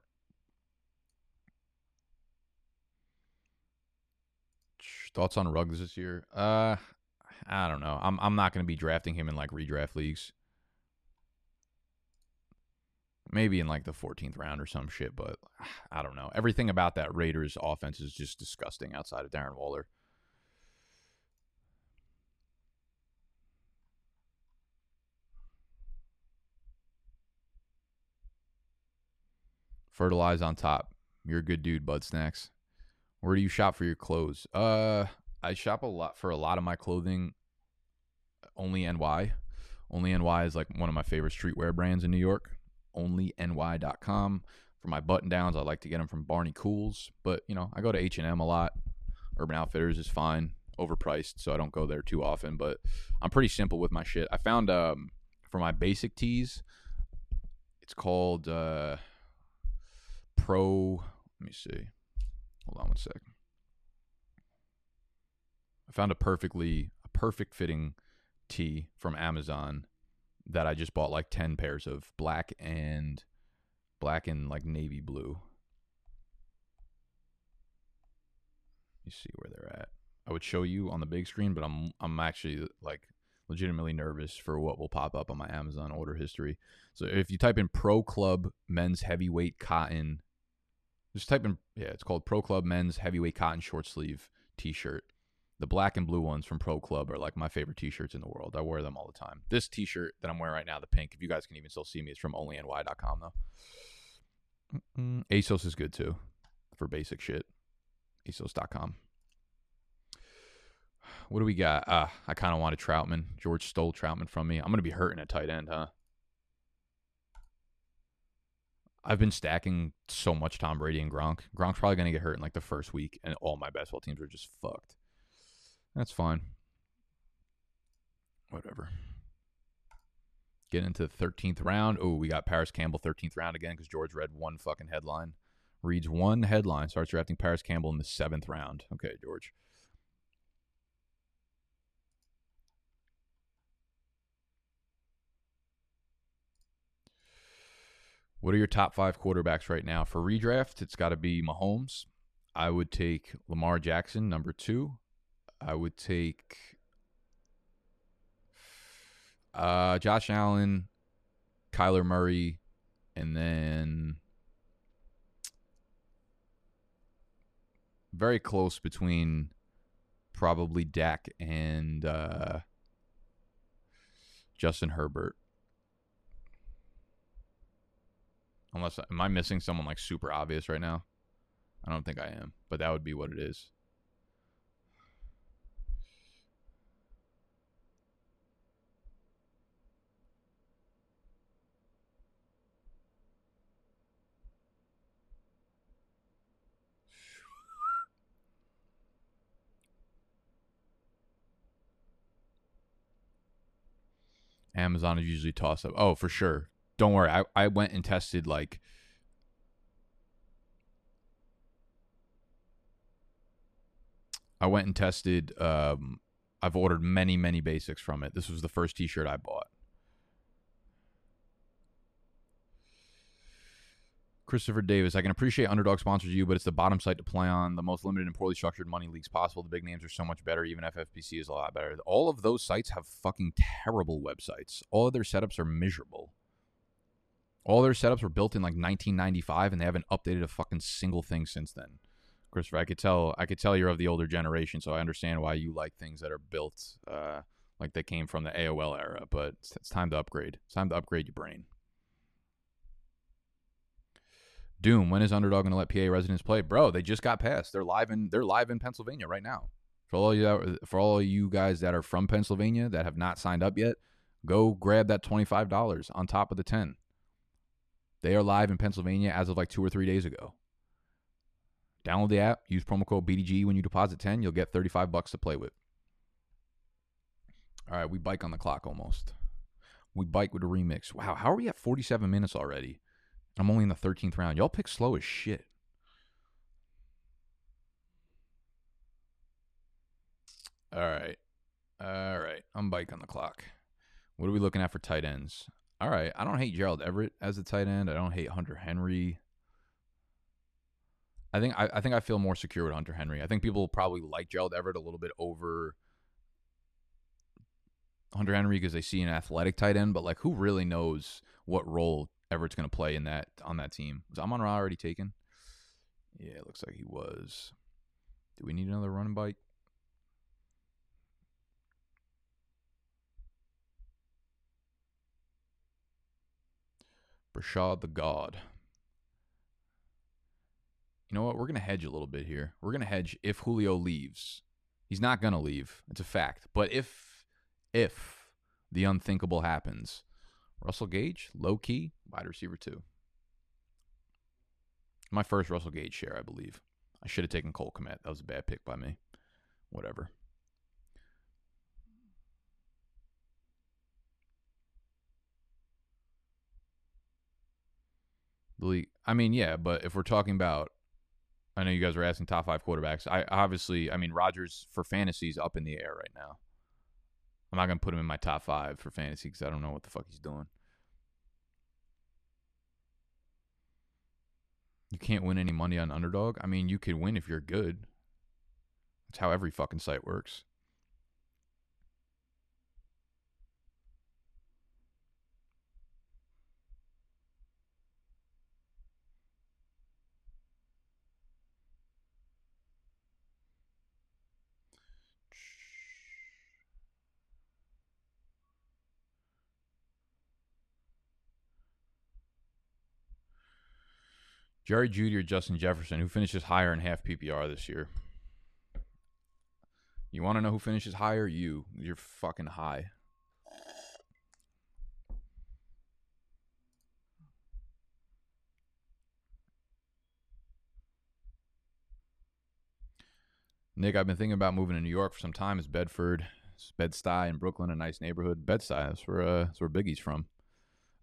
Thoughts on Ruggs this year? Uh, I don't know. I'm I'm not going to be drafting him in like redraft leagues maybe in like the 14th round or some shit, but I don't know. Everything about that Raiders offense is just disgusting outside of Darren Waller. Fertilize on top. You're a good dude, Bud Snacks. Where do you shop for your clothes? Uh, I shop a lot for a lot of my clothing. Only NY. Only NY is like one of my favorite streetwear brands in New York onlyny.com. For my button downs, I like to get them from Barney Cools, but you know, I go to H&M a lot. Urban Outfitters is fine, overpriced, so I don't go there too often, but I'm pretty simple with my shit. I found um for my basic tees, it's called uh pro. Let me see. Hold on one sec. I found a perfectly a perfect fitting tee from Amazon that I just bought like 10 pairs of black and black and like navy blue. You see where they're at. I would show you on the big screen, but I'm I'm actually like legitimately nervous for what will pop up on my Amazon order history. So if you type in Pro Club men's heavyweight cotton, just type in yeah, it's called Pro Club men's heavyweight cotton short sleeve t-shirt. The black and blue ones from Pro Club are like my favorite t-shirts in the world. I wear them all the time. This t-shirt that I'm wearing right now, the pink, if you guys can even still see me, it's from onlyny.com though. ASOS is good too for basic shit. ASOS.com. What do we got? Uh, I kind of wanted Trautman. George stole Trautman from me. I'm going to be hurting at tight end, huh? I've been stacking so much Tom Brady and Gronk. Gronk's probably going to get hurt in like the first week, and all my best ball teams are just fucked. That's fine. Whatever. Get into the 13th round. Oh, we got Parris Campbell 13th round again because George read one fucking headline. Reads one headline, starts drafting Parris Campbell in the seventh round. Okay, George. What are your top five quarterbacks right now? For redraft, it's got to be Mahomes. I would take Lamar Jackson, number two. I would take uh, Josh Allen, Kyler Murray, and then very close between probably Dak and uh, Justin Herbert. Unless am I missing someone like super obvious right now? I don't think I am, but that would be what it is. Amazon is usually toss up. Oh, for sure. Don't worry. I, I went and tested like I went and tested um I've ordered many, many basics from it. This was the first t shirt I bought. Christopher Davis, I can appreciate underdog sponsors you, but it's the bottom site to play on. The most limited and poorly structured money leagues possible. The big names are so much better. Even FFPC is a lot better. All of those sites have fucking terrible websites. All of their setups are miserable. All their setups were built in like 1995, and they haven't updated a fucking single thing since then. Christopher, I could tell. I could tell you're of the older generation, so I understand why you like things that are built uh, like they came from the AOL era. But it's, it's time to upgrade. It's time to upgrade your brain. Doom, when is Underdog going to let PA residents play? Bro, they just got passed. They're live in they're live in Pennsylvania right now. For all you for all you guys that are from Pennsylvania that have not signed up yet, go grab that twenty five dollars on top of the ten. They are live in Pennsylvania as of like two or three days ago. Download the app, use promo code BDG when you deposit ten, you'll get thirty five bucks to play with. All right, we bike on the clock almost. We bike with a remix. Wow, how are we at forty seven minutes already? I'm only in the 13th round. Y'all pick slow as shit. All right. All right. I'm bike on the clock. What are we looking at for tight ends? All right. I don't hate Gerald Everett as a tight end. I don't hate Hunter Henry. I think I, I think I feel more secure with Hunter Henry. I think people probably like Gerald Everett a little bit over Hunter Henry because they see an athletic tight end, but like who really knows what role Everett's going to play in that on that team. Was Amon Ra already taken? Yeah, it looks like he was. Do we need another running bike? Brashad the God. You know what? We're going to hedge a little bit here. We're going to hedge if Julio leaves. He's not going to leave. It's a fact. But if if the unthinkable happens, Russell Gage, low key, wide receiver two. My first Russell Gage share, I believe. I should have taken Cole Kmet. That was a bad pick by me. Whatever. The. I mean, yeah, but if we're talking about, I know you guys are asking top five quarterbacks. I obviously, I mean, Rodgers for fantasy is up in the air right now. I'm not gonna put him in my top five for fantasy because I don't know what the fuck he's doing. You can't win any money on underdog. I mean, you could win if you're good. That's how every fucking site works. Jerry Jeudy or Justin Jefferson, who finishes higher in half PPR this year? You want to know who finishes higher? You. You're fucking high. Nick, I've been thinking about moving to New York for some time. Is Bedford, Bed-Stuy, in Brooklyn a nice neighborhood? Bed-Stuy, that's where uh, that's where Biggie's from.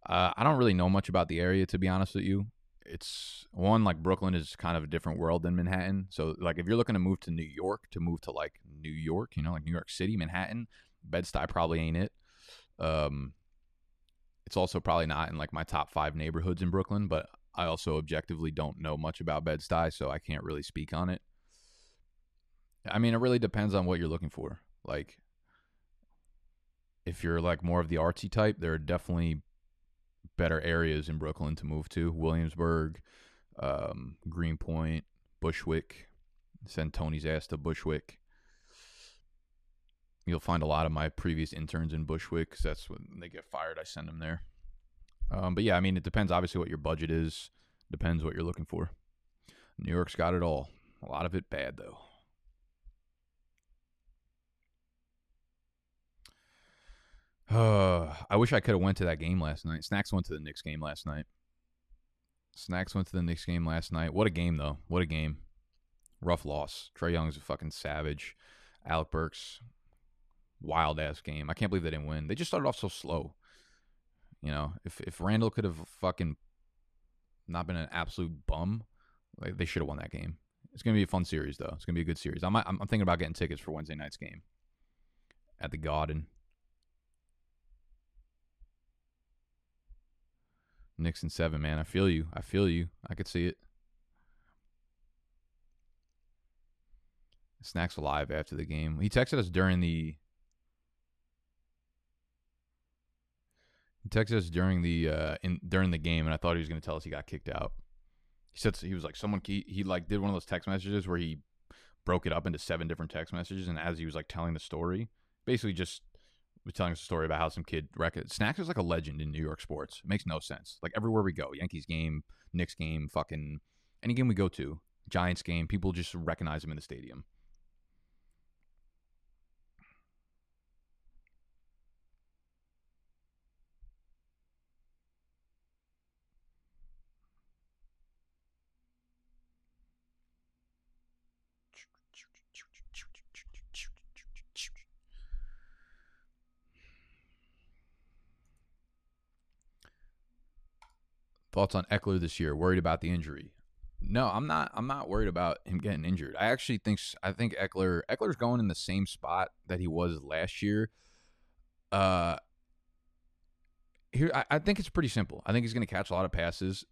Uh, I don't really know much about the area, to be honest with you it's one like Brooklyn is kind of a different world than Manhattan. So like if you're looking to move to New York, to move to like New York, you know, like New York City, Manhattan, Bed-Stuy probably ain't it. Um, it's also probably not in like my top five neighborhoods in Brooklyn, but I also objectively don't know much about Bed-Stuy, so I can't really speak on it. I mean, it really depends on what you're looking for. Like, if you're like more of the artsy type, there are definitely better areas in Brooklyn to move to Williamsburg, um, Greenpoint, Bushwick. Send Tony's ass to Bushwick. You'll find a lot of my previous interns in Bushwick because that's when they get fired. I send them there. Um, but yeah, I mean, it depends obviously what your budget is. Depends what you're looking for. New York's got it all. A lot of it bad though. I wish I could have went to that game last night. Snacks went to the Knicks game last night. Snacks went to the Knicks game last night. What a game though. What a game. Rough loss. Trae Young's a fucking savage. Alec Burks, wild ass game. I can't believe they didn't win. They just started off so slow. You know, if if Randle could have fucking not been an absolute bum, like they should have won that game. It's gonna be a fun series though. It's gonna be a good series. I'm I'm thinking about getting tickets for Wednesday night's game at the Garden. Nixon seven, man. I feel you. I feel you. I could see it. Snacks alive after the game. He texted us during the. He texted us during the uh in during the game, and I thought he was going to tell us he got kicked out. He said he was like someone he, he like did one of those text messages where he broke it up into seven different text messages, and as he was like telling the story, basically just was telling us a story about how some kid record Snacks is like a legend in New York sports. It makes no sense. Like everywhere we go, Yankees game, Knicks game, fucking any game we go to, Giants game, people just recognize him in the stadium. Thoughts on Ekeler this year? Worried about the injury? No, I'm not. I'm not worried about him getting injured. I actually think I think Ekeler Ekeler's going in the same spot that he was last year. Uh, here I, I think it's pretty simple. I think he's going to catch a lot of passes,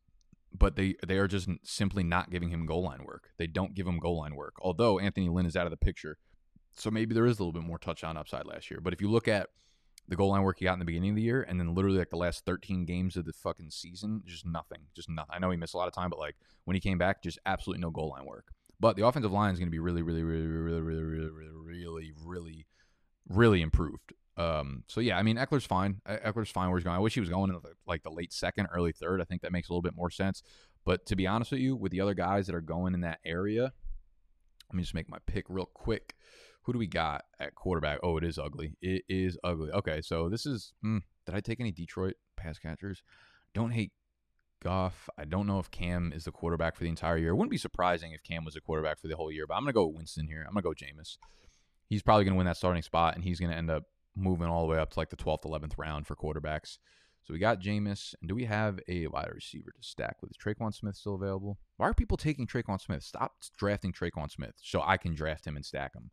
but they they are just simply not giving him goal line work. They don't give him goal line work. Although Anthony Lynn is out of the picture, so maybe there is a little bit more touchdown upside last year. But if you look at the goal line work he got in the beginning of the year, and then literally like the last 13 games of the fucking season, just nothing, just nothing. I know he missed a lot of time, but like when he came back, just absolutely no goal line work. But the offensive line is going to be really, really, really, really, really, really, really, really, really, improved. Um, so yeah, I mean Ekeler's fine. Ekeler's fine where he's going. I wish he was going in like the late second, early third. I think that makes a little bit more sense. But to be honest with you, with the other guys that are going in that area, let me just make my pick real quick. Who do we got at quarterback? Oh, it is ugly. It is ugly. Okay, so this is. Mm, did I take any Detroit pass catchers? Don't hate Goff. I don't know if Cam is the quarterback for the entire year. It wouldn't be surprising if Cam was a quarterback for the whole year, but I'm going to go with Winston here. I'm going to go Jameis. He's probably going to win that starting spot, and he's going to end up moving all the way up to like the 12th, 11th round for quarterbacks. So we got Jameis, and do we have a wide receiver to stack with? Is Tre'Quan Smith still available? Why are people taking Tre'Quan Smith? Stop drafting Tre'Quan Smith so I can draft him and stack him.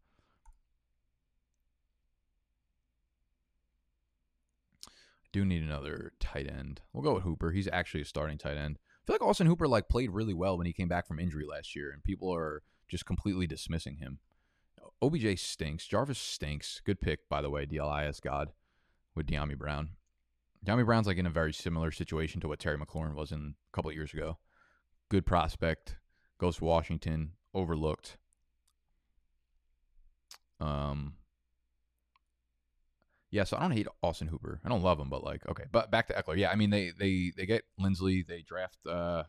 Do need another tight end. We'll go with Hooper. He's actually a starting tight end. I feel like Austin Hooper like played really well when he came back from injury last year, and people are just completely dismissing him. OBJ stinks. Jarvis stinks. Good pick, by the way, DLIS God with Dyami Brown. Dyami Brown's like in a very similar situation to what Terry McLaurin was in a couple years ago. Good prospect, goes to Washington, overlooked. Um, yeah, so I don't hate Austin Hooper. I don't love him, but like, okay. But back to Ekeler. Yeah, I mean they they they get Linsley, they draft uh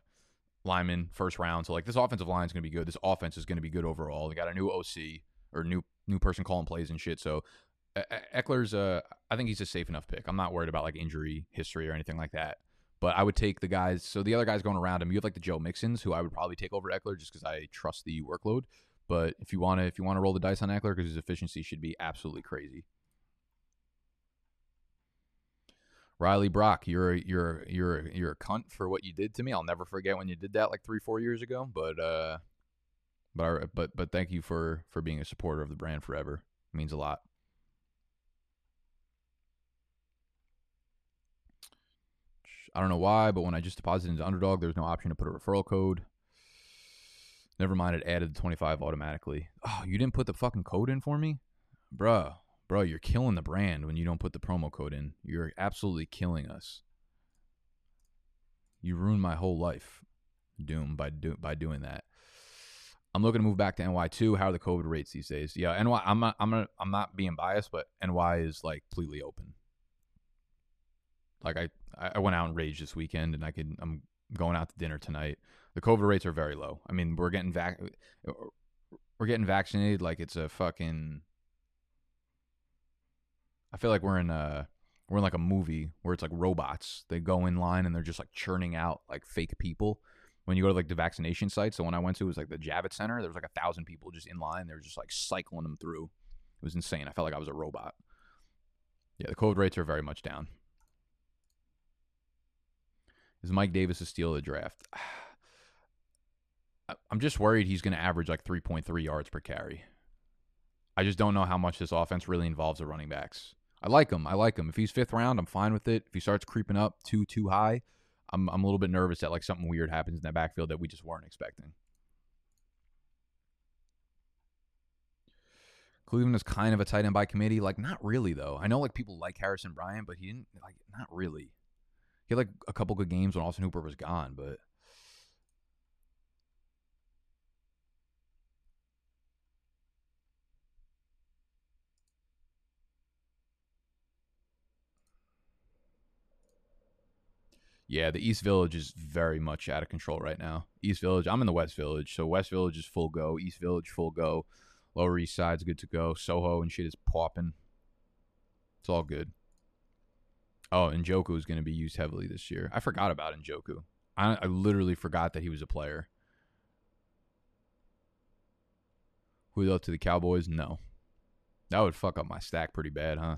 Lyman first round. So like this offensive line is gonna be good. This offense is gonna be good overall. They got a new OC or new new person calling plays and shit. So Ekeler's uh I think he's a safe enough pick. I'm not worried about like injury history or anything like that. But I would take the guys. So the other guys going around him, you have like the Joe Mixons, who I would probably take over Ekeler just because I trust the workload. But if you want to, if you want to roll the dice on Ekeler, because his efficiency should be absolutely crazy. Riley Brock, you're you're you're you're a cunt for what you did to me. I'll never forget when you did that like three four years ago. But uh, but I, but but thank you for for being a supporter of the brand forever. It means a lot. I don't know why, but when I just deposited into Underdog, there's no option to put a referral code. Never mind, it added the 25 automatically. Oh, you didn't put the fucking code in for me? Bruh bro, you're killing the brand when you don't put the promo code in. You're absolutely killing us. You ruined my whole life, Doom, by do, by doing that. I'm looking to move back to NY too. How are the COVID rates these days? Yeah, NY. I'm not. I'm not. I'm not being biased, but NY is like completely open. Like I, I went out and raged this weekend, and I could. I'm going out to dinner tonight. The COVID rates are very low. I mean, we're getting vac. We're getting vaccinated like it's a fucking I feel like we're in a we're in like a movie where it's like robots. They go in line and they're just like churning out like fake people. When you go to like the vaccination sites, so when I went to it was like the Javits Center, there was like a thousand people just in line. They were just like cycling them through. It was insane. I felt like I was a robot. Yeah, the COVID rates are very much down. Is Mike Davis a steal of the draft? I'm just worried he's going to average like 3.3 yards per carry. I just don't know how much this offense really involves the running backs. I like him. I like him. If he's fifth round, I'm fine with it. If he starts creeping up too too high, I'm I'm a little bit nervous that like something weird happens in that backfield that we just weren't expecting. Cleveland is kind of a tight end by committee. Like, not really though. I know like people like Harrison Bryant, but he didn't like not really. He had like a couple good games when Austin Hooper was gone, but Yeah, the East Village is very much out of control right now. East Village, I'm in the West Village, so West Village is full go. East Village full go. Lower East Side's good to go. Soho and shit is popping. It's all good. Oh, and Njoku is going to be used heavily this year. I forgot about Njoku. I, I literally forgot that he was a player. Who Julio to the Cowboys? No. That would fuck up my stack pretty bad, huh?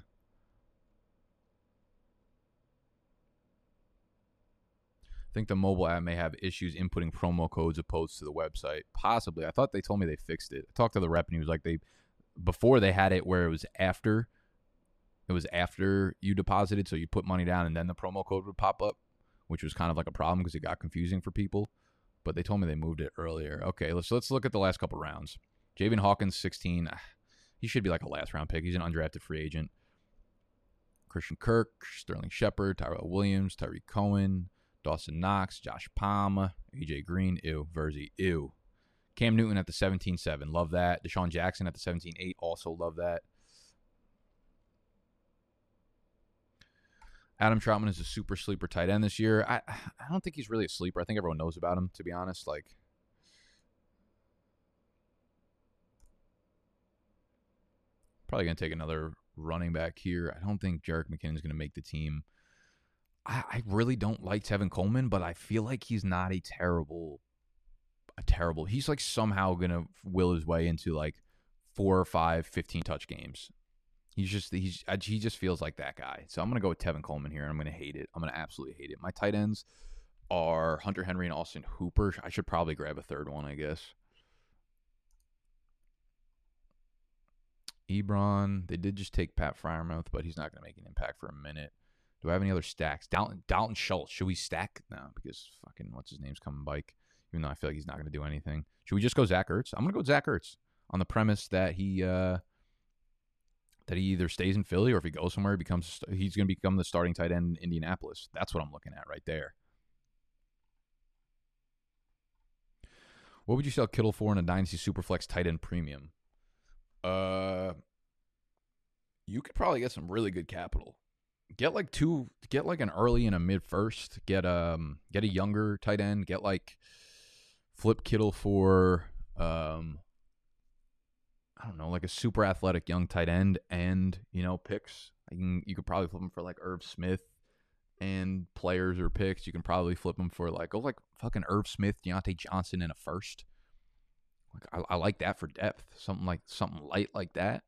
Think the mobile app may have issues inputting promo codes opposed to the website. Possibly. I thought they told me they fixed it. I talked to the rep and he was like they before they had it where it was after it was after you deposited, so you put money down and then the promo code would pop up, which was kind of like a problem because it got confusing for people. But they told me they moved it earlier. Okay, let's let's look at the last couple rounds. Javian Hawkins, 16. Ah, he should be like a last round pick. He's an undrafted free agent. Christian Kirk, Sterling Shepard, Tyrell Williams, Tarik Cohen, Dawson Knox, Josh Palmer, AJ Green, ew, Verzi, ew. Cam Newton at the 17-7, love that. DeSean Jackson at the 17-8, also love that. Adam Trautman is a super sleeper tight end this year. I I don't think he's really a sleeper. I think everyone knows about him, to be honest. Like probably gonna take another running back here. I don't think Jerick McKinnon's gonna make the team. I, I really don't like Tevin Coleman, but I feel like he's not a terrible, a terrible. He's like somehow gonna will his way into like four or five 15 touch games. He's just he's he just feels like that guy. So I'm gonna go with Tevin Coleman here. and I'm gonna hate it. I'm gonna absolutely hate it. My tight ends are Hunter Henry and Austin Hooper. I should probably grab a third one, I guess. Ebron. They did just take Pat Freiermuth, but he's not going to make an impact for a minute. Do I have any other stacks? Dalton, Dalton Schultz. Should we stack? No, because fucking what's his name's coming bike. Even though I feel like he's not going to do anything. Should we just go Zach Ertz? I'm going to go Zach Ertz on the premise that he uh, that he either stays in Philly or if he goes somewhere, he becomes he's going to become the starting tight end in Indianapolis. That's what I'm looking at right there. What would you sell Kittle for in a Dynasty Superflex tight end premium? Uh, you could probably get some really good capital. Get like two, get like an early and a mid first. Get um, get a younger tight end. Get like flip Kittle for um, I don't know, like a super athletic young tight end, and you know picks. You can you could probably flip them for like Irv Smith and players or picks. You can probably flip them for like go like fucking Irv Smith, Diontae Johnson in a first. Like I, I like that for depth. Something like something light like that.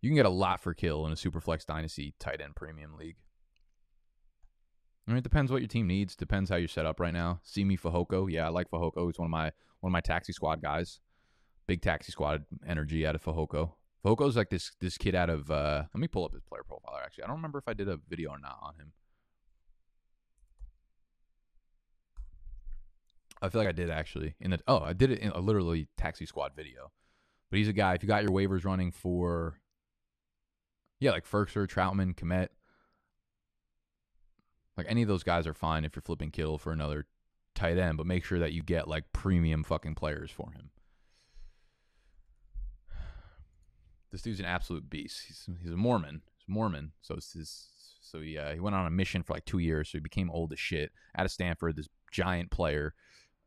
You can get a lot for kill in a Superflex Dynasty tight end premium league. I mean, it depends what your team needs. Depends how you're set up right now. Simi Fehoko, yeah, I like Fehoko. He's one of my one of my taxi squad guys. Big taxi squad energy out of Fehoko. Fehoko's like this this kid out of. uh Let me pull up his player profile. Actually, I don't remember if I did a video or not on him. I feel like I did actually. In the oh, I did it in a literally taxi squad video. But he's a guy. If you got your waivers running for, yeah, like Firkser, Trautman, Kmet, like any of those guys are fine if you're flipping Kittle for another tight end. But make sure that you get like premium fucking players for him. This dude's an absolute beast. He's he's a Mormon. He's Mormon. So it's his. So yeah, he went on a mission for like two years. So he became old as shit out of Stanford. This giant player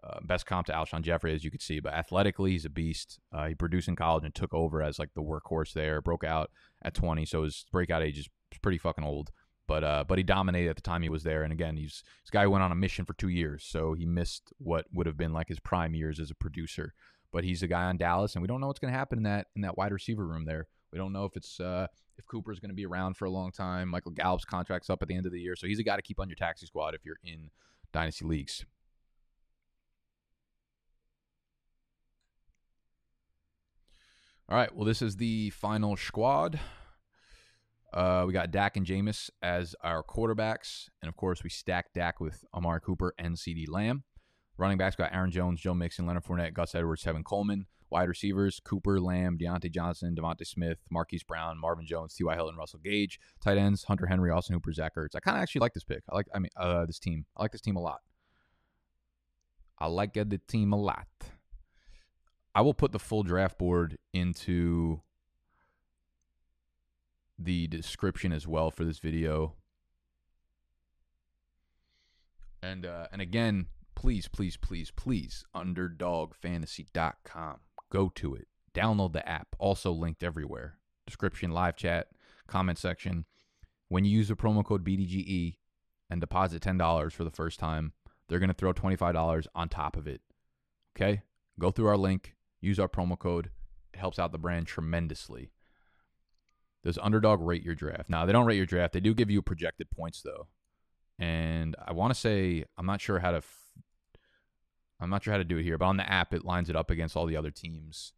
uh, best comp to Alshon Jeffery, as you could see, but athletically, he's a beast. Uh, he produced in college and took over as like the workhorse there. Broke out at 20, so his breakout age is pretty fucking old. But uh, but he dominated at the time he was there. And again, he's this guy went on a mission for two years, so he missed what would have been like his prime years as a producer. But he's a guy on Dallas, and we don't know what's going to happen in that in that wide receiver room there. We don't know if it's uh, if Cooper's going to be around for a long time. Michael Gallup's contract's up at the end of the year, so he's a guy to keep on your taxi squad if you're in dynasty leagues. All right. Well, this is the final squad. Uh, we got Dak and Jameis as our quarterbacks. And of course, we stacked Dak with Amari Cooper and CeeDee Lamb. Running backs got Aaron Jones, Joe Mixon, Leonard Fournette, Gus Edwards, Tevin Coleman. Wide receivers, Cooper, Lamb, Diontae Johnson, DeVonta Smith, Marquise Brown, Marvin Jones, T.Y. Hilton, Russell Gage. Tight ends, Hunter Henry, Austin Hooper, Zach Ertz. I kind of actually like this pick. I like, I mean, uh, this team. I like this team a lot. I like the team a lot. I will put the full draft board into the description as well for this video. And uh, and again, please, please, please, please, underdogfantasy.com. Go to it. Download the app. Also linked everywhere. Description, live chat, comment section. When you use the promo code BDGE and deposit $10 for the first time, they're going to throw $25 on top of it. Okay? Go through our link, Use our promo code. It helps out the brand tremendously. Does Underdog rate your draft? Now, they don't rate your draft. They do give you projected points, though. And I want to say, I'm not sure how to. F- I'm not sure how to do it here, but on the app, it lines it up against all the other teams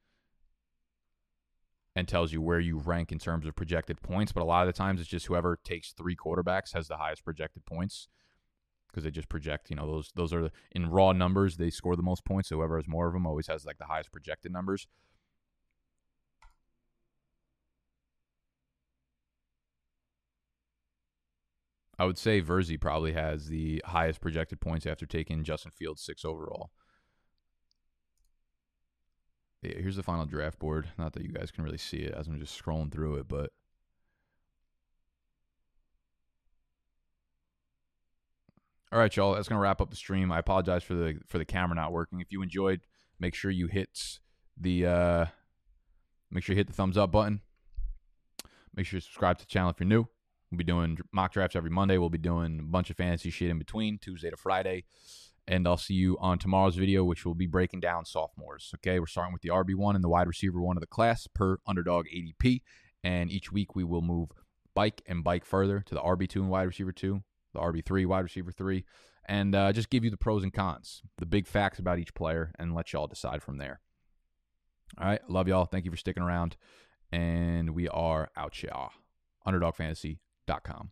and tells you where you rank in terms of projected points. But a lot of the times, it's just whoever takes three quarterbacks has the highest projected points because they just project. You know, those those are in raw numbers they score the most points. So whoever has more of them always has like the highest projected numbers. I would say Verzi probably has the highest projected points after taking Justin Fields six overall. Yeah, here's the final draft board. Not that you guys can really see it as I'm just scrolling through it, but All right, y'all. That's gonna wrap up the stream. I apologize for the for the camera not working. If you enjoyed, make sure you hit the uh, make sure you hit the thumbs up button. Make sure you subscribe to the channel if you're new. We'll be doing mock drafts every Monday. We'll be doing a bunch of fantasy shit in between, Tuesday to Friday. And I'll see you on tomorrow's video, which will be breaking down sophomores. Okay, we're starting with the RB1 and the wide receiver one of the class per underdog ADP. And each week we will move bike and bike further to the RB2 and wide receiver 2, the RB3, wide receiver 3, and uh, just give you the pros and cons, the big facts about each player, and let y'all decide from there. All right. Love y'all. Thank you for sticking around. And we are out, y'all. UnderdogFantasy.com.